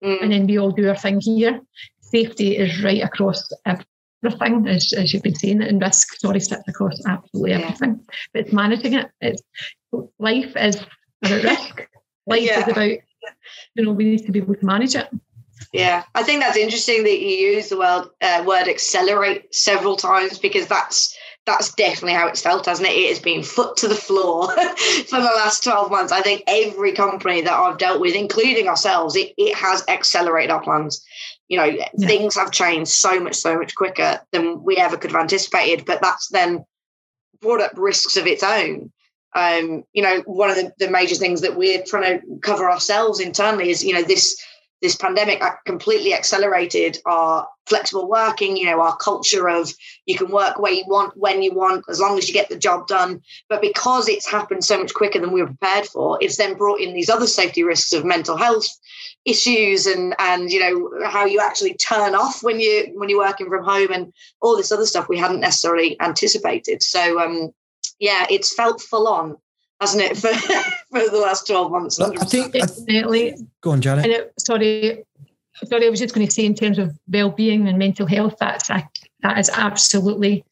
Mm. and then we all do our thing here. Safety is right across everything, as, as you've been saying, and risk, sorry, sits across absolutely Yeah. everything. But it's managing it. It's life is about (laughs) risk. Life Yeah. is about you know, we need to be able to manage it. Yeah, I think that's interesting that you use the word uh, word accelerate several times because that's that's definitely how it's felt, hasn't it? It has been foot to the floor (laughs) for the last 12 months. I think every company that I've dealt with, including ourselves, it, it has accelerated our plans. You know, yeah. things have changed so much, so much quicker than we ever could have anticipated. But that's then brought up risks of its own. Um, you know, one of the, the major things that we're trying to cover ourselves internally is, you know, this this pandemic completely accelerated our flexible working, you know, our culture of you can work where you want, when you want, as long as you get the job done. But because it's happened so much quicker than we were prepared for, it's then brought in these other safety risks of mental health issues and and you know how you actually turn off when you when you're working from home and all this other stuff we hadn't necessarily anticipated. So um yeah, it's felt full on hasn't it, for, (laughs) for the last 12 months? 100%. I think definitely. Go on, Janet. And it, sorry, sorry, I was just going to say in terms of well-being and mental health, that's that is absolutely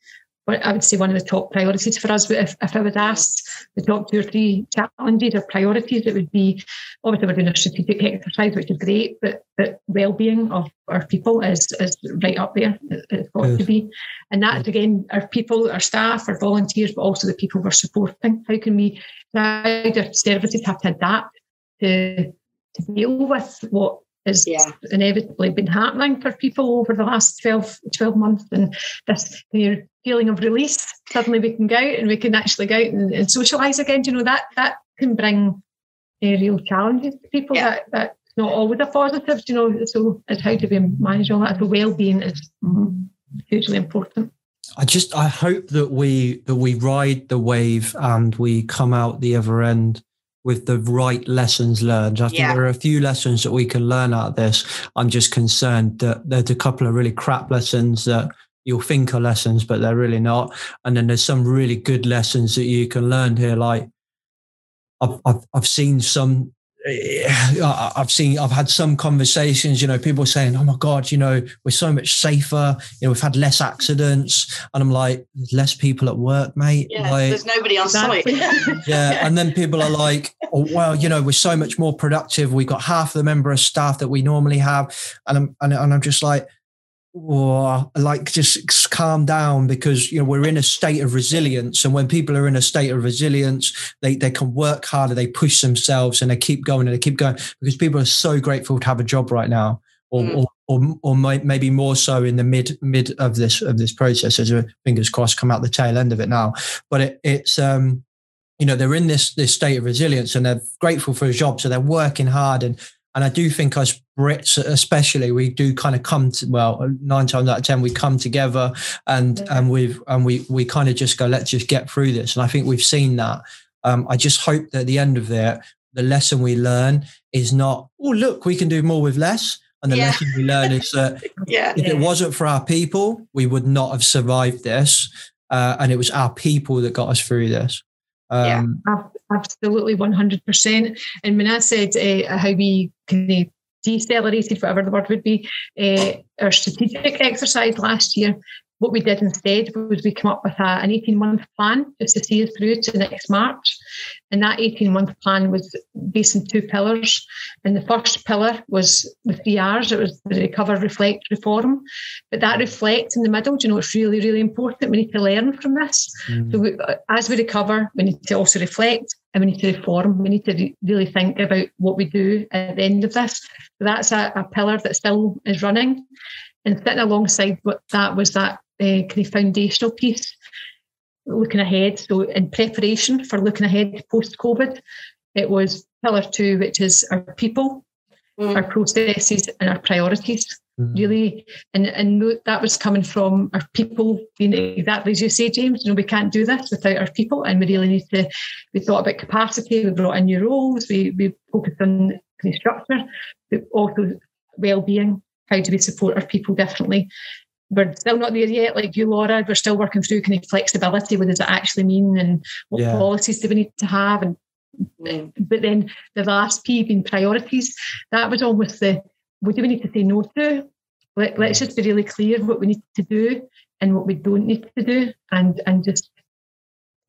I would say one of the top priorities for us. If, if I was asked the top two or three challenges or priorities, it would be obviously we're doing a strategic exercise, which is great, but but well-being of our people is is right up there. It's got Good. to be, and that's again our people, our staff, our volunteers, but also the people we're supporting. How can we? How do services have to adapt to to deal with what has yeah. inevitably been happening for people over the last 12, 12 months. And this feeling of release, suddenly we can go out and we can actually go out and, and socialise again. You know, that that can bring uh, real challenges to people yeah. that, that's not always a positive, you know. So it's how do we manage all that? The well-being is hugely important. I just I hope that we that we ride the wave and we come out the other end with the right lessons learned. I think yeah. there are a few lessons that we can learn out of this. I'm just concerned that there's a couple of really crap lessons that you'll think are lessons, but they're really not. And then there's some really good lessons that you can learn here. Like I've, I've, I've seen some I've seen, I've had some conversations, you know, people saying, oh my God, you know, we're so much safer. You know, we've had less accidents. And I'm like, there's less people at work, mate. Yeah, like, there's nobody on site. (laughs) yeah. And then people are like, oh, well, you know, we're so much more productive. We've got half the member of staff that we normally have. And I'm, and, and I'm just like, or like just calm down because you know we're in a state of resilience and when people are in a state of resilience they they can work harder they push themselves and they keep going and they keep going because people are so grateful to have a job right now or mm. or, or, or maybe more so in the mid mid of this of this process as a fingers crossed come out the tail end of it now but it, it's um you know they're in this this state of resilience and they're grateful for a job so they're working hard and and I do think us Brits, especially, we do kind of come to well, nine times out of ten, we come together and yeah. and we've and we we kind of just go, let's just get through this. And I think we've seen that. Um, I just hope that at the end of it, the lesson we learn is not, oh look, we can do more with less. And the yeah. lesson we learn is that (laughs) yeah. if it wasn't for our people, we would not have survived this. Uh, and it was our people that got us through this. Um, yeah, absolutely, 100%. And when I said uh, how we kind of decelerated, whatever the word would be, uh, our strategic exercise last year what we did instead was we came up with a, an 18 month plan just to see us through to next March. And that 18 month plan was based on two pillars. And the first pillar was the three R's it was the recover, reflect, reform. But that reflect in the middle, you know, it's really, really important. We need to learn from this. Mm. So we, as we recover, we need to also reflect and we need to reform. We need to re- really think about what we do at the end of this. So that's a, a pillar that still is running. And sitting alongside what that was that uh, kind of foundational piece, looking ahead. So, in preparation for looking ahead post COVID, it was pillar two, which is our people, mm. our processes, and our priorities. Mm. Really, and and that was coming from our people being exactly as you say, James. You know, we can't do this without our people, and we really need to. We thought about capacity. We brought in new roles. We we focused on the structure, but also well-being. How do we support our people differently? we're still not there yet, like you, Laura. We're still working through kind of flexibility. What does it actually mean, and what yeah. policies do we need to have? And mm. but then the last P being priorities. That was almost the what do we need to say no to? Let, let's just be really clear what we need to do and what we don't need to do, and and just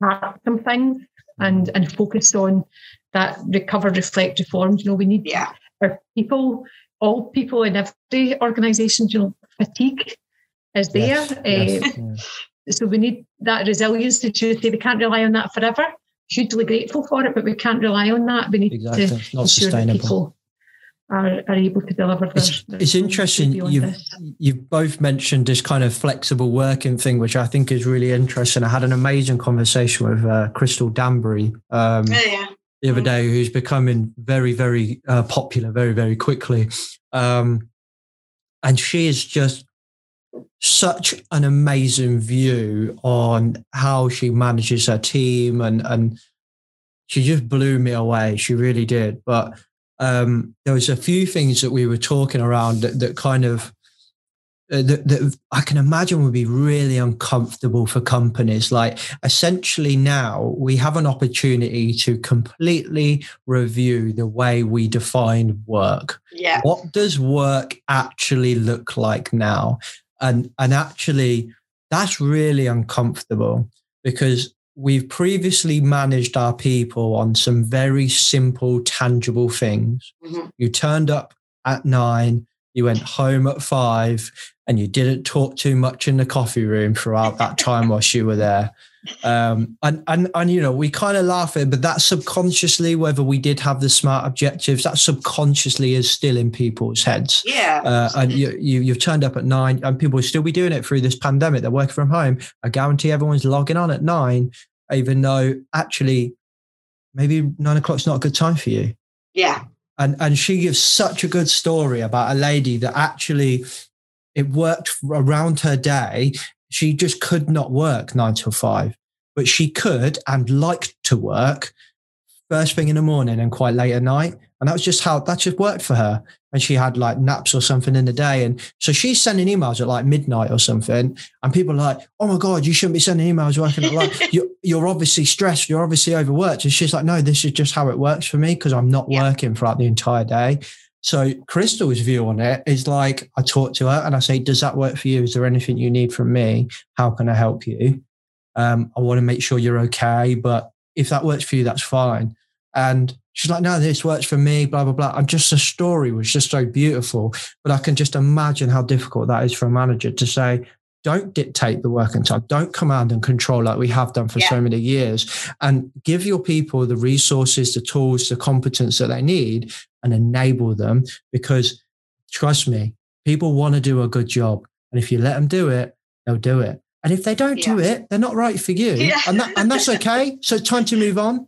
have some things and and focus on that recover, reflect, reform. You know, we need yeah. our people, all people in every organisation. You know, fatigue is there. Yes, Uh, yes, so we need that resilience to just say we can't rely on that forever. Hugely grateful for it, but we can't rely on that. We need Exactly. to It's not ensure that sustainable. people are, are able to deliver. Their, It's, their it's interesting. You've this. you've both mentioned this kind of flexible working thing, which I think is really interesting. I had an amazing conversation with uh, Crystal Danbury um, Yeah, yeah. the other Mm. day, who's becoming very, very uh, popular very, very quickly. Um, and she is just such an amazing view on how she manages her team and and she just blew me away she really did but um there was a few things that we were talking around that, that kind of uh, that, that I can imagine would be really uncomfortable for companies. Like, essentially, now we have an opportunity to completely review the way we define work Yeah. what does work actually look like now and and actually that's really uncomfortable because we've previously managed our people on some very simple tangible things Mhm. you turned up at 9 you went home at 5 and you didn't talk too much in the coffee room throughout that time whilst you were there um, and, and and you know we kind of laugh at it, but that subconsciously, whether we did have the smart objectives, that subconsciously is still in people's heads. Yeah. Uh, and you, you you've turned up at nine, and people will still be doing it through this pandemic. They're working from home. I guarantee everyone's logging on at nine, even though actually maybe nine o'clock's not a good time for you. yeah. And and she gives such a good story about a lady that actually it worked around her day. She just could not work nine till five, but she could and liked to work first thing in the morning and quite late at night. And that was just how that just worked for her. And she had like naps or something in the day. And so she's sending emails at like midnight or something. And people are like, oh my God, you shouldn't be sending emails working at like, (laughs) you're, you're obviously stressed. You're obviously overworked. And she's like, no, this is just how it works for me because I'm not Yeah. working throughout the entire day. So Crystal's view on it is like, I talk to her and I say, does that work for you? Is there anything you need from me? How can I help you? Um, I want to make sure you're okay. But if that works for you, that's fine. And she's like, no, this works for me, blah, blah, blah. And just the story was just so beautiful. But I can just imagine how difficult that is for a manager to say, don't dictate the working time. Don't command and control like we have done for Yeah. so many years. And give your people the resources, the tools, the competence that they need and enable them. Because trust me, people want to do a good job. And if you let them do it, they'll do it. And if they don't do it, they're not right for you. Yeah. And, that, and that's (laughs) okay. So it's time to move on.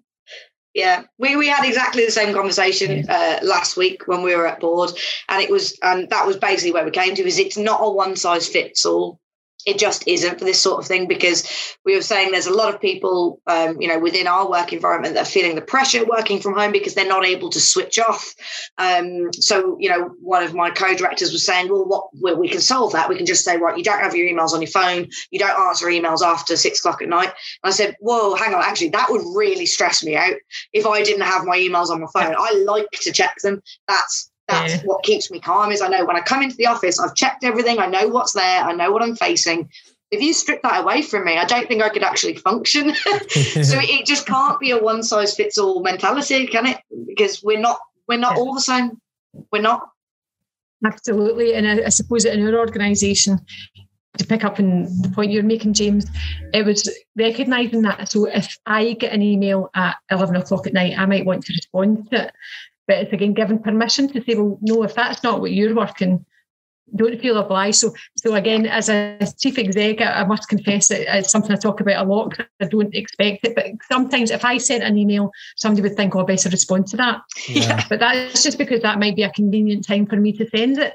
Yeah, we, we had exactly the same conversation uh, last week when we were at board, and it was and that was basically where we came to is it's not a one size fits all. It just isn't for this sort of thing because we were saying there's a lot of people, um, you know, within our work environment that are feeling the pressure working from home because they're not able to switch off. Um, so, you know, one of my co-directors was saying, well, what well, we can solve that. We can just say, right, you don't have your emails on your phone, you don't answer emails after six o'clock at night. And I said, whoa, hang on, actually, that would really stress me out if I didn't have my emails on my phone. I like to check them. That's that's Yeah. what keeps me calm. Is I know when I come into the office, I've checked everything. I know what's there. I know what I'm facing. If you strip that away from me, I don't think I could actually function. (laughs) so (laughs) it just can't be a one size fits all mentality, can it? Because we're not we're not all the same. We're not. Absolutely. And I, I suppose in our organisation, to pick up on the point you're making, James, it was recognising that. So if I get an email at 11 o'clock at night, I might want to respond to it. But it's again given permission to say, well, no, if that's not what you're working, don't feel obliged. So, so again, as a chief exec, I I must confess that it's something I talk about a lot. I don't expect it, but sometimes if I sent an email, somebody would think, "Oh, I better respond to that." Yeah. (laughs) But that's just because that might be a convenient time for me to send it.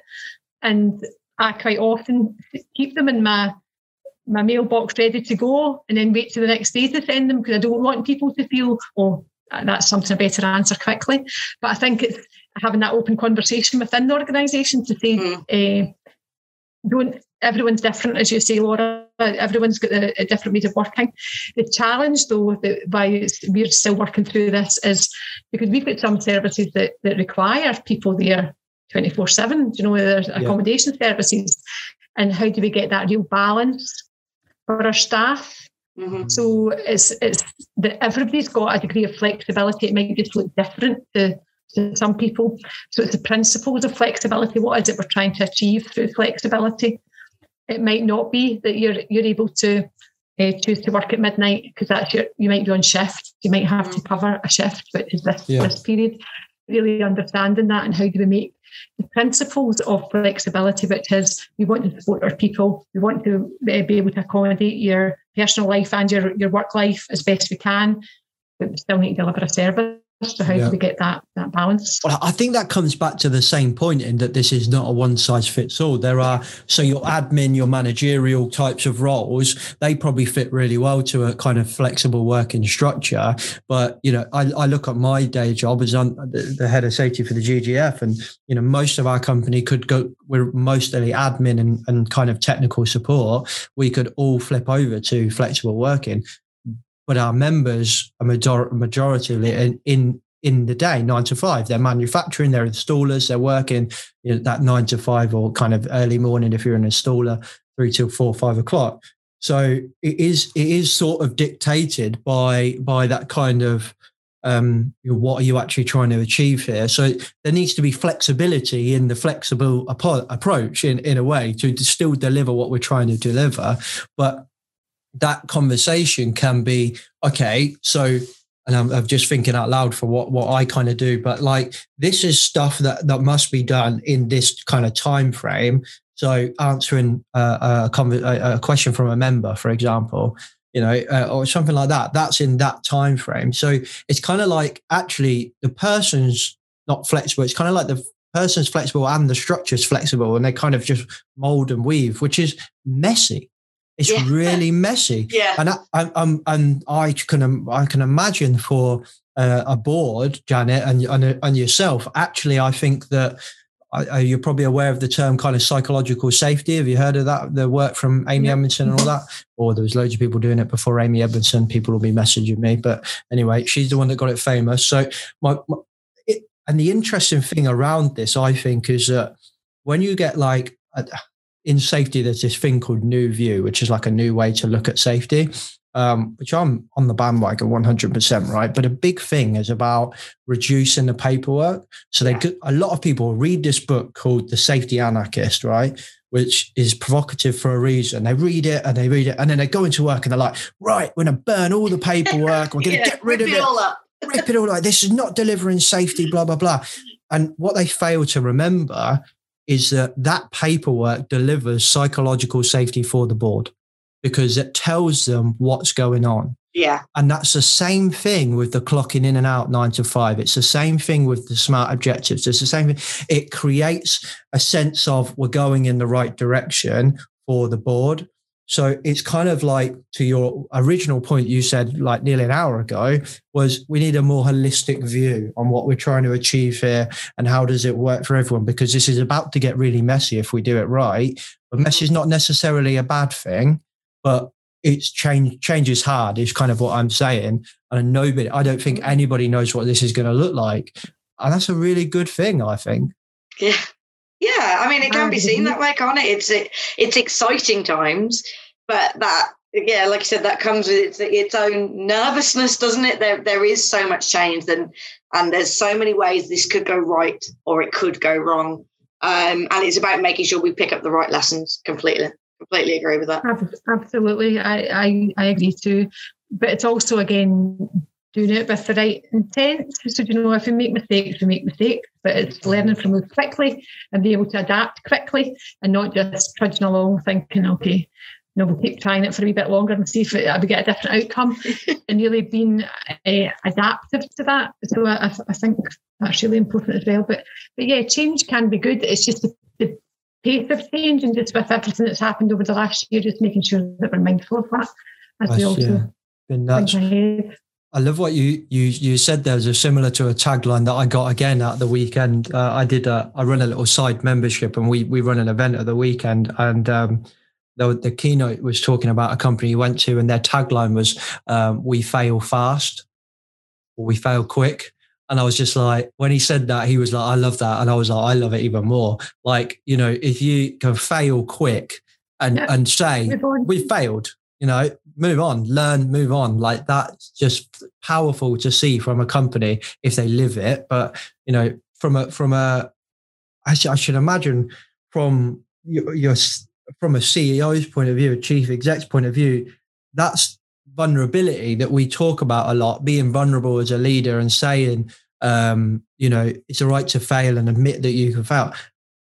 And I quite often keep them in my my mailbox ready to go and then wait to the next day to send them because I don't want people to feel, oh, that's something I better answer quickly. But I think it's having that open conversation within the organisation to say, Mm. uh, don't everyone's different, as you say, Laura. Everyone's got a, a different ways of working. The challenge, though, that why we're still working through this is because we've got some services that, that require people there 24 7, you know, there's accommodation services. And how do we get that real balance for our staff Mhm. So it's it's that everybody's got a degree of flexibility. It might just look different to, to some people. So it's the principles of flexibility. What is it we're trying to achieve through flexibility? It might not be that you're you're able to uh, choose to work at midnight because that's your you might be on shift. You might have to cover a shift, which is this Yeah. this period. Really understanding that and how do we make the principles of flexibility, which is we want to support our people, we want to uh, be able to accommodate your personal life and your, your work life as best we can, but we still need to deliver a service. So how Yeah. do we get that that balance? Well, I think that comes back to the same point in that this is not a one size fits all. There are so your admin, your managerial types of roles, they probably fit really well to a kind of flexible working structure. But you know, I, I look at my day job as I'm the, the head of safety for the GGF, and you know, most of our company could go. We're mostly admin and, and kind of technical support. We could all flip over to flexible working but our members are major- majority in, in in the day nine to five they're manufacturing they're installers they're working you know, that nine to five or kind of early morning if you're an installer three till four five o'clock so it is it is sort of dictated by by that kind of um, what are you actually trying to achieve here? So there needs to be flexibility in the flexible approach in, in a way to still deliver what we're trying to deliver. But that conversation can be okay. So, and I'm, I'm just thinking out loud for what what I kind of do, but like this is stuff that that must be done in this kind of time frame. So, answering a, a, a, question from a member, for example, you know, uh, or something like that. That's in that time frame. So it's kind of like actually the person's not flexible. It's kind of like the person's flexible and the structure's flexible, and they kind of just mold and weave, which is messy. It's Yeah. really messy. (laughs) Yeah. And I, I, um, and I can I can imagine for uh, a board, Janet, and, and and yourself. Actually, I think that uh, you're probably aware of the term kind of psychological safety. Have you heard of that? The work from Amy Edmondson and all that? Or there was loads of people doing it before Amy Edmondson. People will be messaging me, but anyway, she's the one that got it famous. So my, my it, and the interesting thing around this, I think, is that when you get like a, in safety, there's this thing called new view, which is like a new way to look at safety. Um, which I'm on the bandwagon 100%, right? But a big thing is about reducing the paperwork. So they could, a lot of people read this book called The Safety Anarchist, right? Which is provocative for a reason. They read it and they read it and then they go into work and they're like, right, we're going to burn all the paperwork. We're going (laughs) to Yeah, get rid of it all up. rip it all like this is not delivering safety, blah, blah, blah. And what they fail to remember is that that paperwork delivers psychological safety for the board because it tells them what's going on. Yeah. And that's the same thing with the clocking in and out nine to five. It's the same thing with the smart objectives. It's the same thing. It creates a sense of we're going in the right direction for the board. So it's kind of like to your original point you said like nearly an hour ago was we need a more holistic view on what we're trying to achieve here and how does it work for everyone because this is about to get really messy if we do it right. But messy is mm-hmm. not necessarily a bad thing, but it's change change is hard is kind of what I'm saying. And nobody I don't think anybody knows what this is going to look like. And that's a really good thing, I think. Yeah. Yeah, I mean, it can be seen that way, can't it? It's it's exciting times, but that yeah, like I said, that comes with its its own nervousness, doesn't it? There there is so much change, then, and there's so many ways this could go right or it could go wrong, um, and it's about making sure we pick up the right lessons. Completely, completely agree with that. Absolutely, I, I I agree too. But it's also again doing it with the right intent. So you know, if we make mistakes, we make mistakes. But it's learning from those quickly and be able to adapt quickly and not just trudging along thinking, okay, no, we'll keep trying it for a wee bit longer and see if it, we get a different outcome. (laughs) and really being uh, adaptive to that. So I, I think that's really important as well. But but yeah, change can be good. It's just the, the pace of change and just with everything that's happened over the last year, just making sure that we're mindful of that as we also yeah, been nuts. I love what you you you said there was a similar to a tagline that I got again at the weekend. Uh, I did a, I run a little side membership and we we run an event at the weekend and um, the, the keynote was talking about a company you went to and their tagline was um, "We fail fast, or we fail quick." And I was just like, when he said that, he was like, "I love that," and I was like, "I love it even more." Like you know, if you can fail quick and Yeah. and say we failed you know, move on, learn, move on. Like that's just powerful to see from a company if they live it. But you know, from a from a, I should, I should imagine from your, your from a CEO's point of view, a chief exec's point of view, that's vulnerability that we talk about a lot. Being vulnerable as a leader and saying, um, you know, it's a right to fail and admit that you can fail.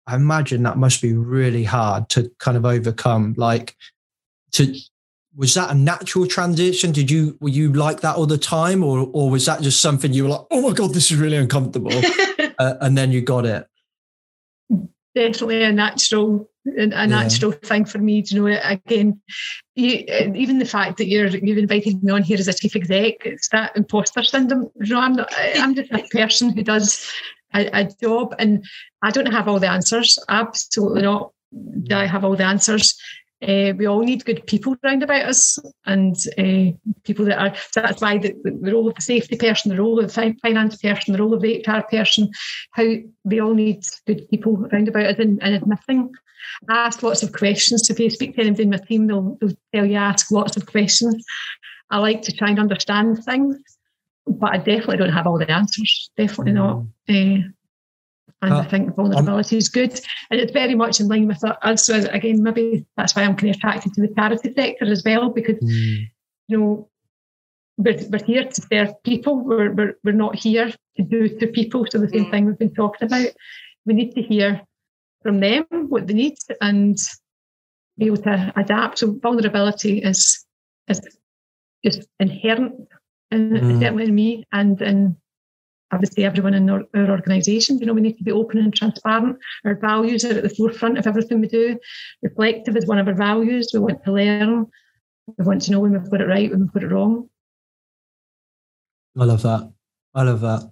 I imagine that must be really hard to kind of overcome. Like, to was that a natural transition? Did you were you like that all the time, or or was that just something you were like, oh my god, this is really uncomfortable, (laughs) uh, and then you got it? Definitely a natural a natural yeah. thing for me. to know, again, you, even the fact that you're you've invited me on here as a chief exec, it's that imposter syndrome. You know, I'm not, I'm just a (laughs) person who does a, a job, and I don't have all the answers. Absolutely not. Do I have all the answers? Uh, we all need good people around about us and uh, people that are, so that's why the, the, role of the safety person, the role of the finance person, the role of the HR person, how we all need good people around about us and, and admitting. Ask lots of questions. So if you speak to anybody in my team, they'll, they'll tell you ask lots of questions. I like to try and understand things, but I definitely don't have all the answers. Definitely not. Uh, and uh, I think vulnerability is good. And it's very much in line with us. So again, maybe that's why I'm kind of attracted to the charity sector as well, because mm. you know, we're, we're here to serve people. We're, we're, we're not here to do to people. So the same mm. thing we've been talking about. We need to hear from them what they need and be able to adapt. So vulnerability is is just inherent in, mm. certainly in me and in obviously everyone in our, our organisation. You know, we need to be open and transparent. Our values are at the forefront of everything we do. Reflective is one of our values. We want to learn. We want to know when we've got it right, when we've got it wrong. I love that. I love that.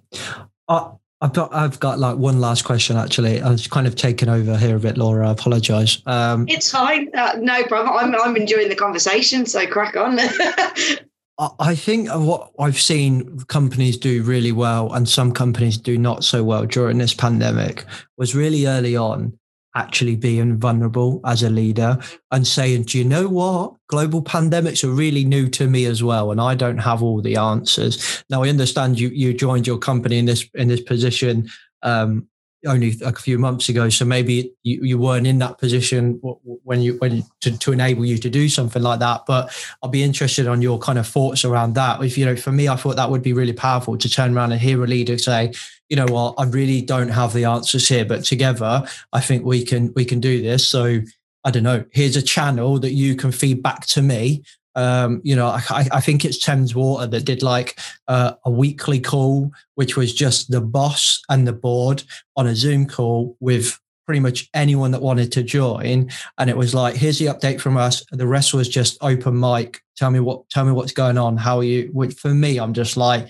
I, I've got I've got like one last question actually. I was kind of taken over here a bit, Laura. I apologise. Um, it's fine. Uh, no problem. I'm I'm enjoying the conversation, so crack on. (laughs) I think what I've seen companies do really well and some companies do not so well during this pandemic was really early on actually being vulnerable as a leader and saying, do you know what? Global pandemics are really new to me as well. And I don't have all the answers. Now I understand you you joined your company in this in this position um, only a few months ago. So maybe you, you weren't in that position when you when to, to enable you to do something like that. But I'll be interested on your kind of thoughts around that. If you know, for me, I thought that would be really powerful to turn around and hear a leader say, you know what, I really don't have the answers here, but together I think we can we can do this. So I don't know. Here's a channel that you can feed back to me um, you know, I, I, think it's Thames Water that did like uh, a weekly call, which was just the boss and the board on a Zoom call with pretty much anyone that wanted to join. And it was like, here's the update from us. The rest was just open mic. Tell me what, tell me what's going on. How are you? Which for me, I'm just like,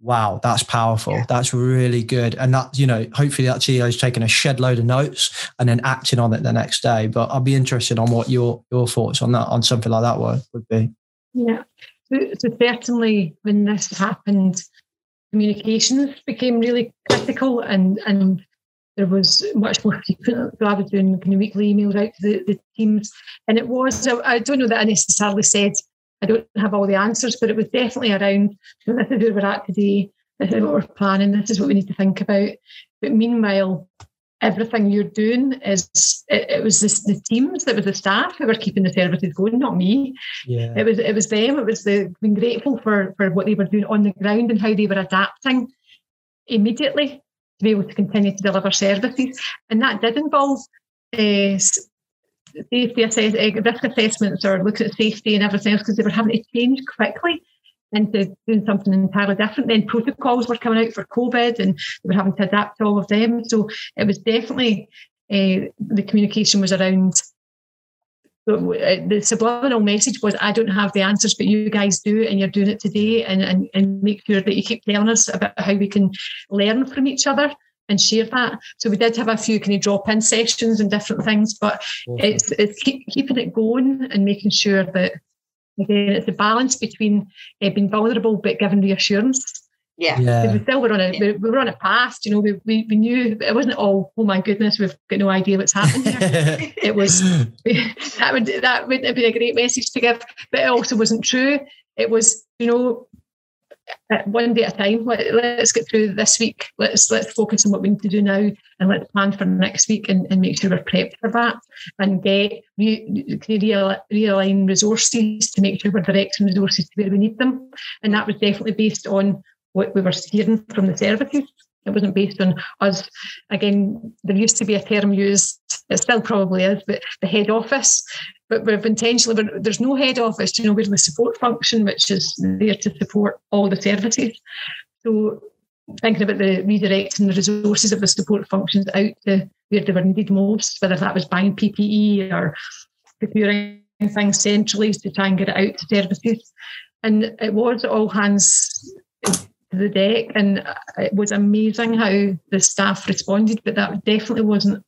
wow, that's powerful. Yeah. That's really good. And that, you know, hopefully that CEO is taking a shed load of notes and then acting on it the next day. But I'd be interested on what your your thoughts on that, on something like that would, would be. Yeah. So, so certainly when this happened, communications became really critical and and there was much more frequent. So I was doing kind of weekly emails out to the, the teams. And it was, I don't know that I necessarily said I don't have all the answers, but it was definitely around this is where we're at today, this is what we're planning, this is what we need to think about. But meanwhile, everything you're doing is it, it was this, the teams, it was the staff who were keeping the services going, not me. Yeah. It was it was them, it was the being grateful for for what they were doing on the ground and how they were adapting immediately to be able to continue to deliver services. And that did involve uh, safety assess- eh, risk assessments or looking at safety and everything else because they were having to change quickly into doing something entirely different. Then protocols were coming out for COVID and they were having to adapt to all of them. So it was definitely uh, the communication was around. Eh, the subliminal message was, I don't have the answers, but you guys do, and you're doing it today, and, and, and make sure that you keep telling us about how we can learn from each other and share that. So we did have a few kind of drop in sessions and different things, but it's it's keep, keeping it going and making sure that again it's a balance between uh, being vulnerable but giving reassurance Yeah. Yeah. We still were on a we we were on a path. You know, we, we we knew it wasn't all. Oh my goodness, we've got no idea what's happening here. (laughs) it was (laughs) that would that would have been a great message to give, but it also wasn't true. It was you know one day at a time. Let, let's get through this week. Let's let's focus on what we need to do now, and let's plan for next week and, and make sure we're prepped for that, and get re, real, realign resources to make sure we're directing resources to where we need them. And that was definitely based on what we were hearing from the services. It wasn't based on us. Again, there used to be a term used, it still probably is, but the head office. But we've intentionally, there's no head office, you know, we're the support function, which is there to support all the services. So thinking about the redirecting the resources of the support functions out to where they were needed most, whether that was buying PPE or procuring things centrally to try and get it out to services. And it was all hands the deck, and it was amazing how the staff responded. But that definitely wasn't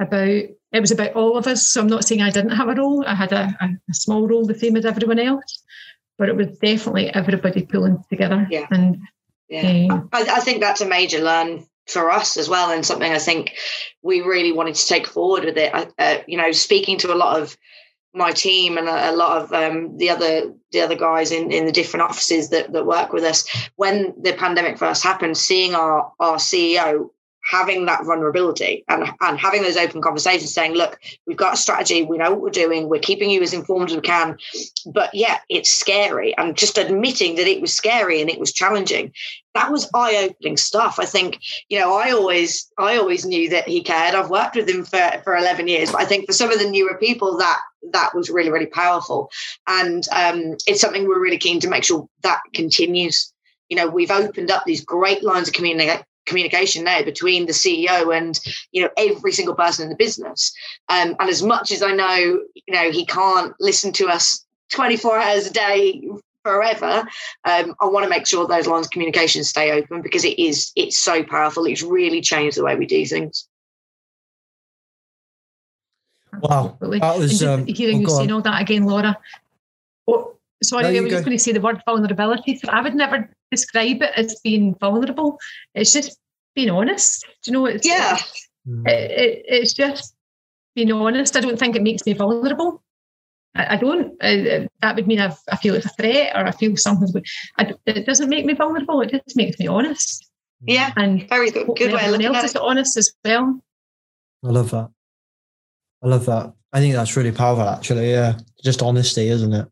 about. It was about all of us. So I'm not saying I didn't have a role. I had a, a, small role, the same as everyone else. But it was definitely everybody pulling together. Yeah. And Yeah. um, I, I think that's a major learn for us as well, and something I think we really wanted to take forward with it. I- Uh, you know, speaking to a lot of my team and a, lot of um, the other the other guys in, in the different offices that, that work with us when the pandemic first happened, seeing our our CEO having that vulnerability and, and having those open conversations saying look we've got a strategy. We know what we're doing. We're keeping you as informed as we can. But yeah it's scary. And just admitting that it was scary and it was challenging that was eye-opening stuff. I think you know i always i always knew that he cared. I've worked with him for for 11 years. But i think for some of the newer people that that was really really powerful and um, it's something we're really keen to make sure that continues you know we've opened up these great lines of communication communication now between the CEO and you know every single person in the business. Um, and as much as I know, you know, he can't listen to us 24 hours a day forever. Um, I want to make sure those lines of communication stay open because it is it's so powerful. It's really changed the way we do things. Wow, Absolutely. that was um, just hearing oh, you go saying all that again, Laura. Oh, sorry, No, I you was go. just going to say the word vulnerability. So I would never describe it as being vulnerable. It's just being honest. Do you know? It's, Yeah. Mm. It, it, it's just being honest. I don't think it makes me vulnerable. I, I don't. I, that would mean I've, I feel it's a threat or I feel something's. go- I, it doesn't make me vulnerable. It just makes me honest. Yeah, And very good. hopefully Good way of everyone looking else at is honest as well. I love that. I love that. I think that's really powerful, actually. Yeah, just honesty, isn't it?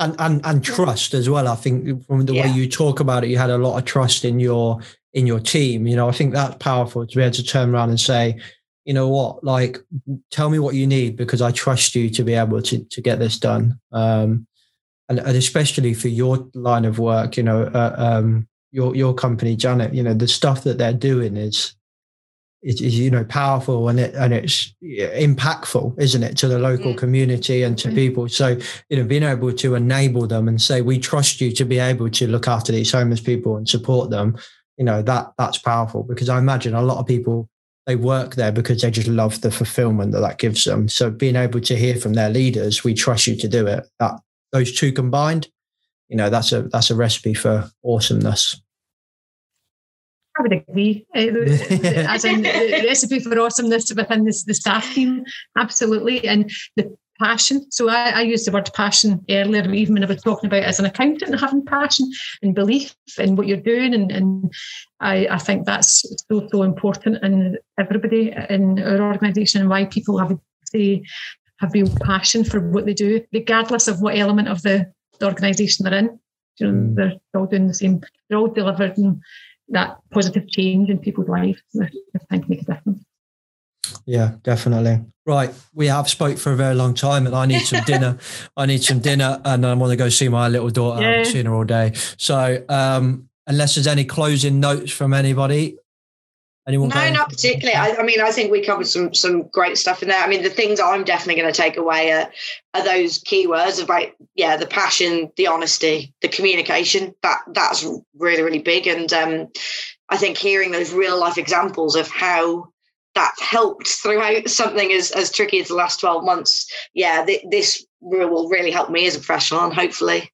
And and and trust as well. I think from the way you talk about it, you had a lot of trust in your in your team. You know, I think that's powerful to be able to turn around and say, you know what, like, tell me what you need because I trust you to be able to to get this done. Um, and, and especially for your line of work, you know, uh, um, your your company, Janet. You know, the stuff that they're doing is it is you know powerful and it and it's impactful isn't it to the local Mm. community and to Mhm. people so you know being able to enable them and say we trust you to be able to look after these homeless people and support them you know that that's powerful because i imagine a lot of people they work there because they just love the fulfillment that that gives them so being able to hear from their leaders we trust you to do it that those two combined you know that's a that's a recipe for awesomeness I would agree. Uh, (laughs) As in the recipe for awesomeness within this, the staff team, absolutely, and the passion. So I, I used the word passion earlier, even when I was talking about as an accountant having passion and belief in what you're doing, and, and I, I think that's so so important. And everybody in our organisation and why people have say have real passion for what they do, regardless of what element of the, the organisation they're in. You know, Mm. they're all doing the same. They're all delivering that positive change in people's lives. I think make a difference. Yeah, definitely. Right. We have spoke for a very long time and I need some dinner. (laughs) I need some dinner and I want to go see my little daughter. I haven't seen her all day. So um unless there's any closing notes from anybody. Anyone No, not particularly. I, I mean, I think we covered some some great stuff in there. I mean, the things I'm definitely going to take away are, are those keywords about yeah, the passion, the honesty, the communication. That that's really really big. And um, I think hearing those real life examples of how that helped throughout something as as tricky as the last twelve months. Yeah, th- this will really help me as a professional, and hopefully,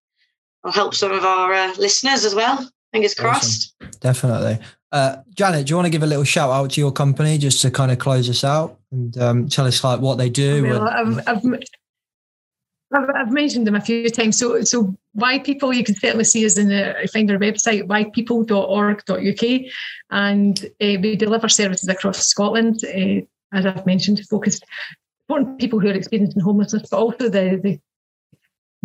will help some of our uh, listeners as well. Fingers crossed. Awesome. Definitely. Uh, Janet, do you want to give a little shout out to your company just to kind of close us out and um, tell us like what they do? Well, I've, I've, I've, I've mentioned them a few times. So, so Y People you can certainly see us in the find our website ypeople.org.uk, and uh, we deliver services across Scotland. Uh, as I've mentioned, focused on people who are experiencing homelessness, but also the the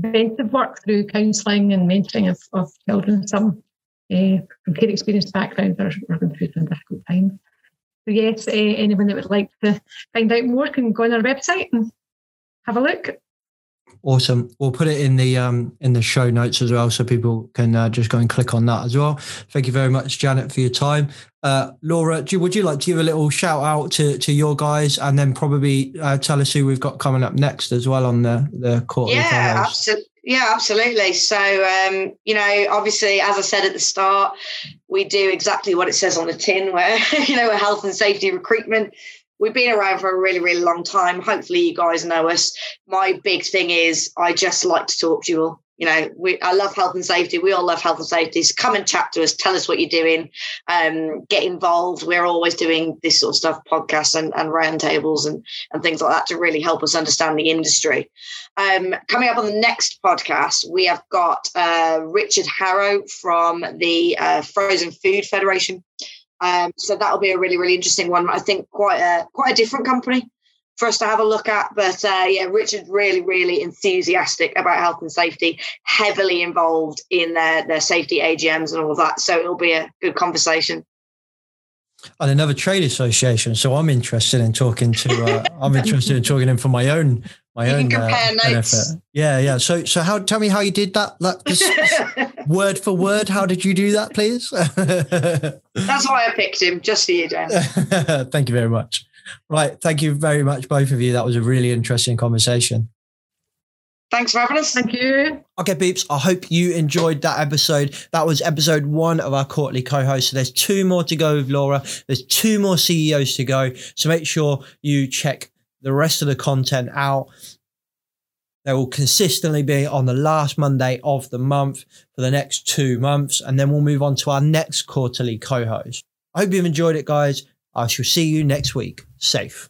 preventive work through counselling and mentoring of, of children. Some uh, from care experienced backgrounds are, are going through some difficult times. So yes, uh, anyone that would like to find out more can go on our website and have a look. Awesome. We'll put it in the um in the show notes as well, so people can uh, just go and click on that as well. Thank you very much, Janet, for your time. Uh, Laura, do, would you like to give a little shout out to to your guys, and then probably uh, tell us who we've got coming up next as well on the the quarterly? Yeah, absolutely. Yeah, absolutely. So, um, you know, obviously, as I said at the start, we do exactly what it says on the tin, where (laughs) you know, a health and safety recruitment we've been around for a really, really long time. Hopefully, you guys know us. My big thing is I just like to talk to you all. You know, we I love health and safety. We all love health and safety. So come and chat to us. Tell us what you're doing. Um, get involved. We're always doing this sort of stuff, podcasts and, and roundtables and, and things like that to really help us understand the industry. Um, coming up on the next podcast, we have got uh, Richard Harrow from the uh, Frozen Food Federation. Um, so that'll be a really, really interesting one. I think quite a quite a different company for us to have a look at. But uh, yeah, Richard really, really enthusiastic about health and safety, heavily involved in their their safety AGMs and all of that. So it'll be a good conversation. And another trade association. So I'm interested in talking to. Uh, (laughs) I'm interested in talking in for my own my you own can compare uh, notes. benefit. Yeah, yeah. So so how? Tell me how you did that. Like, (laughs) just, word for word, how did you do that, please? (laughs) That's why I picked him, just for you, Dan. Thank you very much. Right. Thank you very much, both of you. That was a really interesting conversation. Thanks for having us. Thank you. Okay, peeps. I hope you enjoyed that episode. That was episode one of our quarterly co-host. So there's two more to go with Laura. There's two more CEOs to go. So make sure you check the rest of the content out. They will consistently be on the last Monday of the month for the next two months, and then we'll move on to our next quarterly co-host. I hope you've enjoyed it, guys. I shall see you next week. Safe.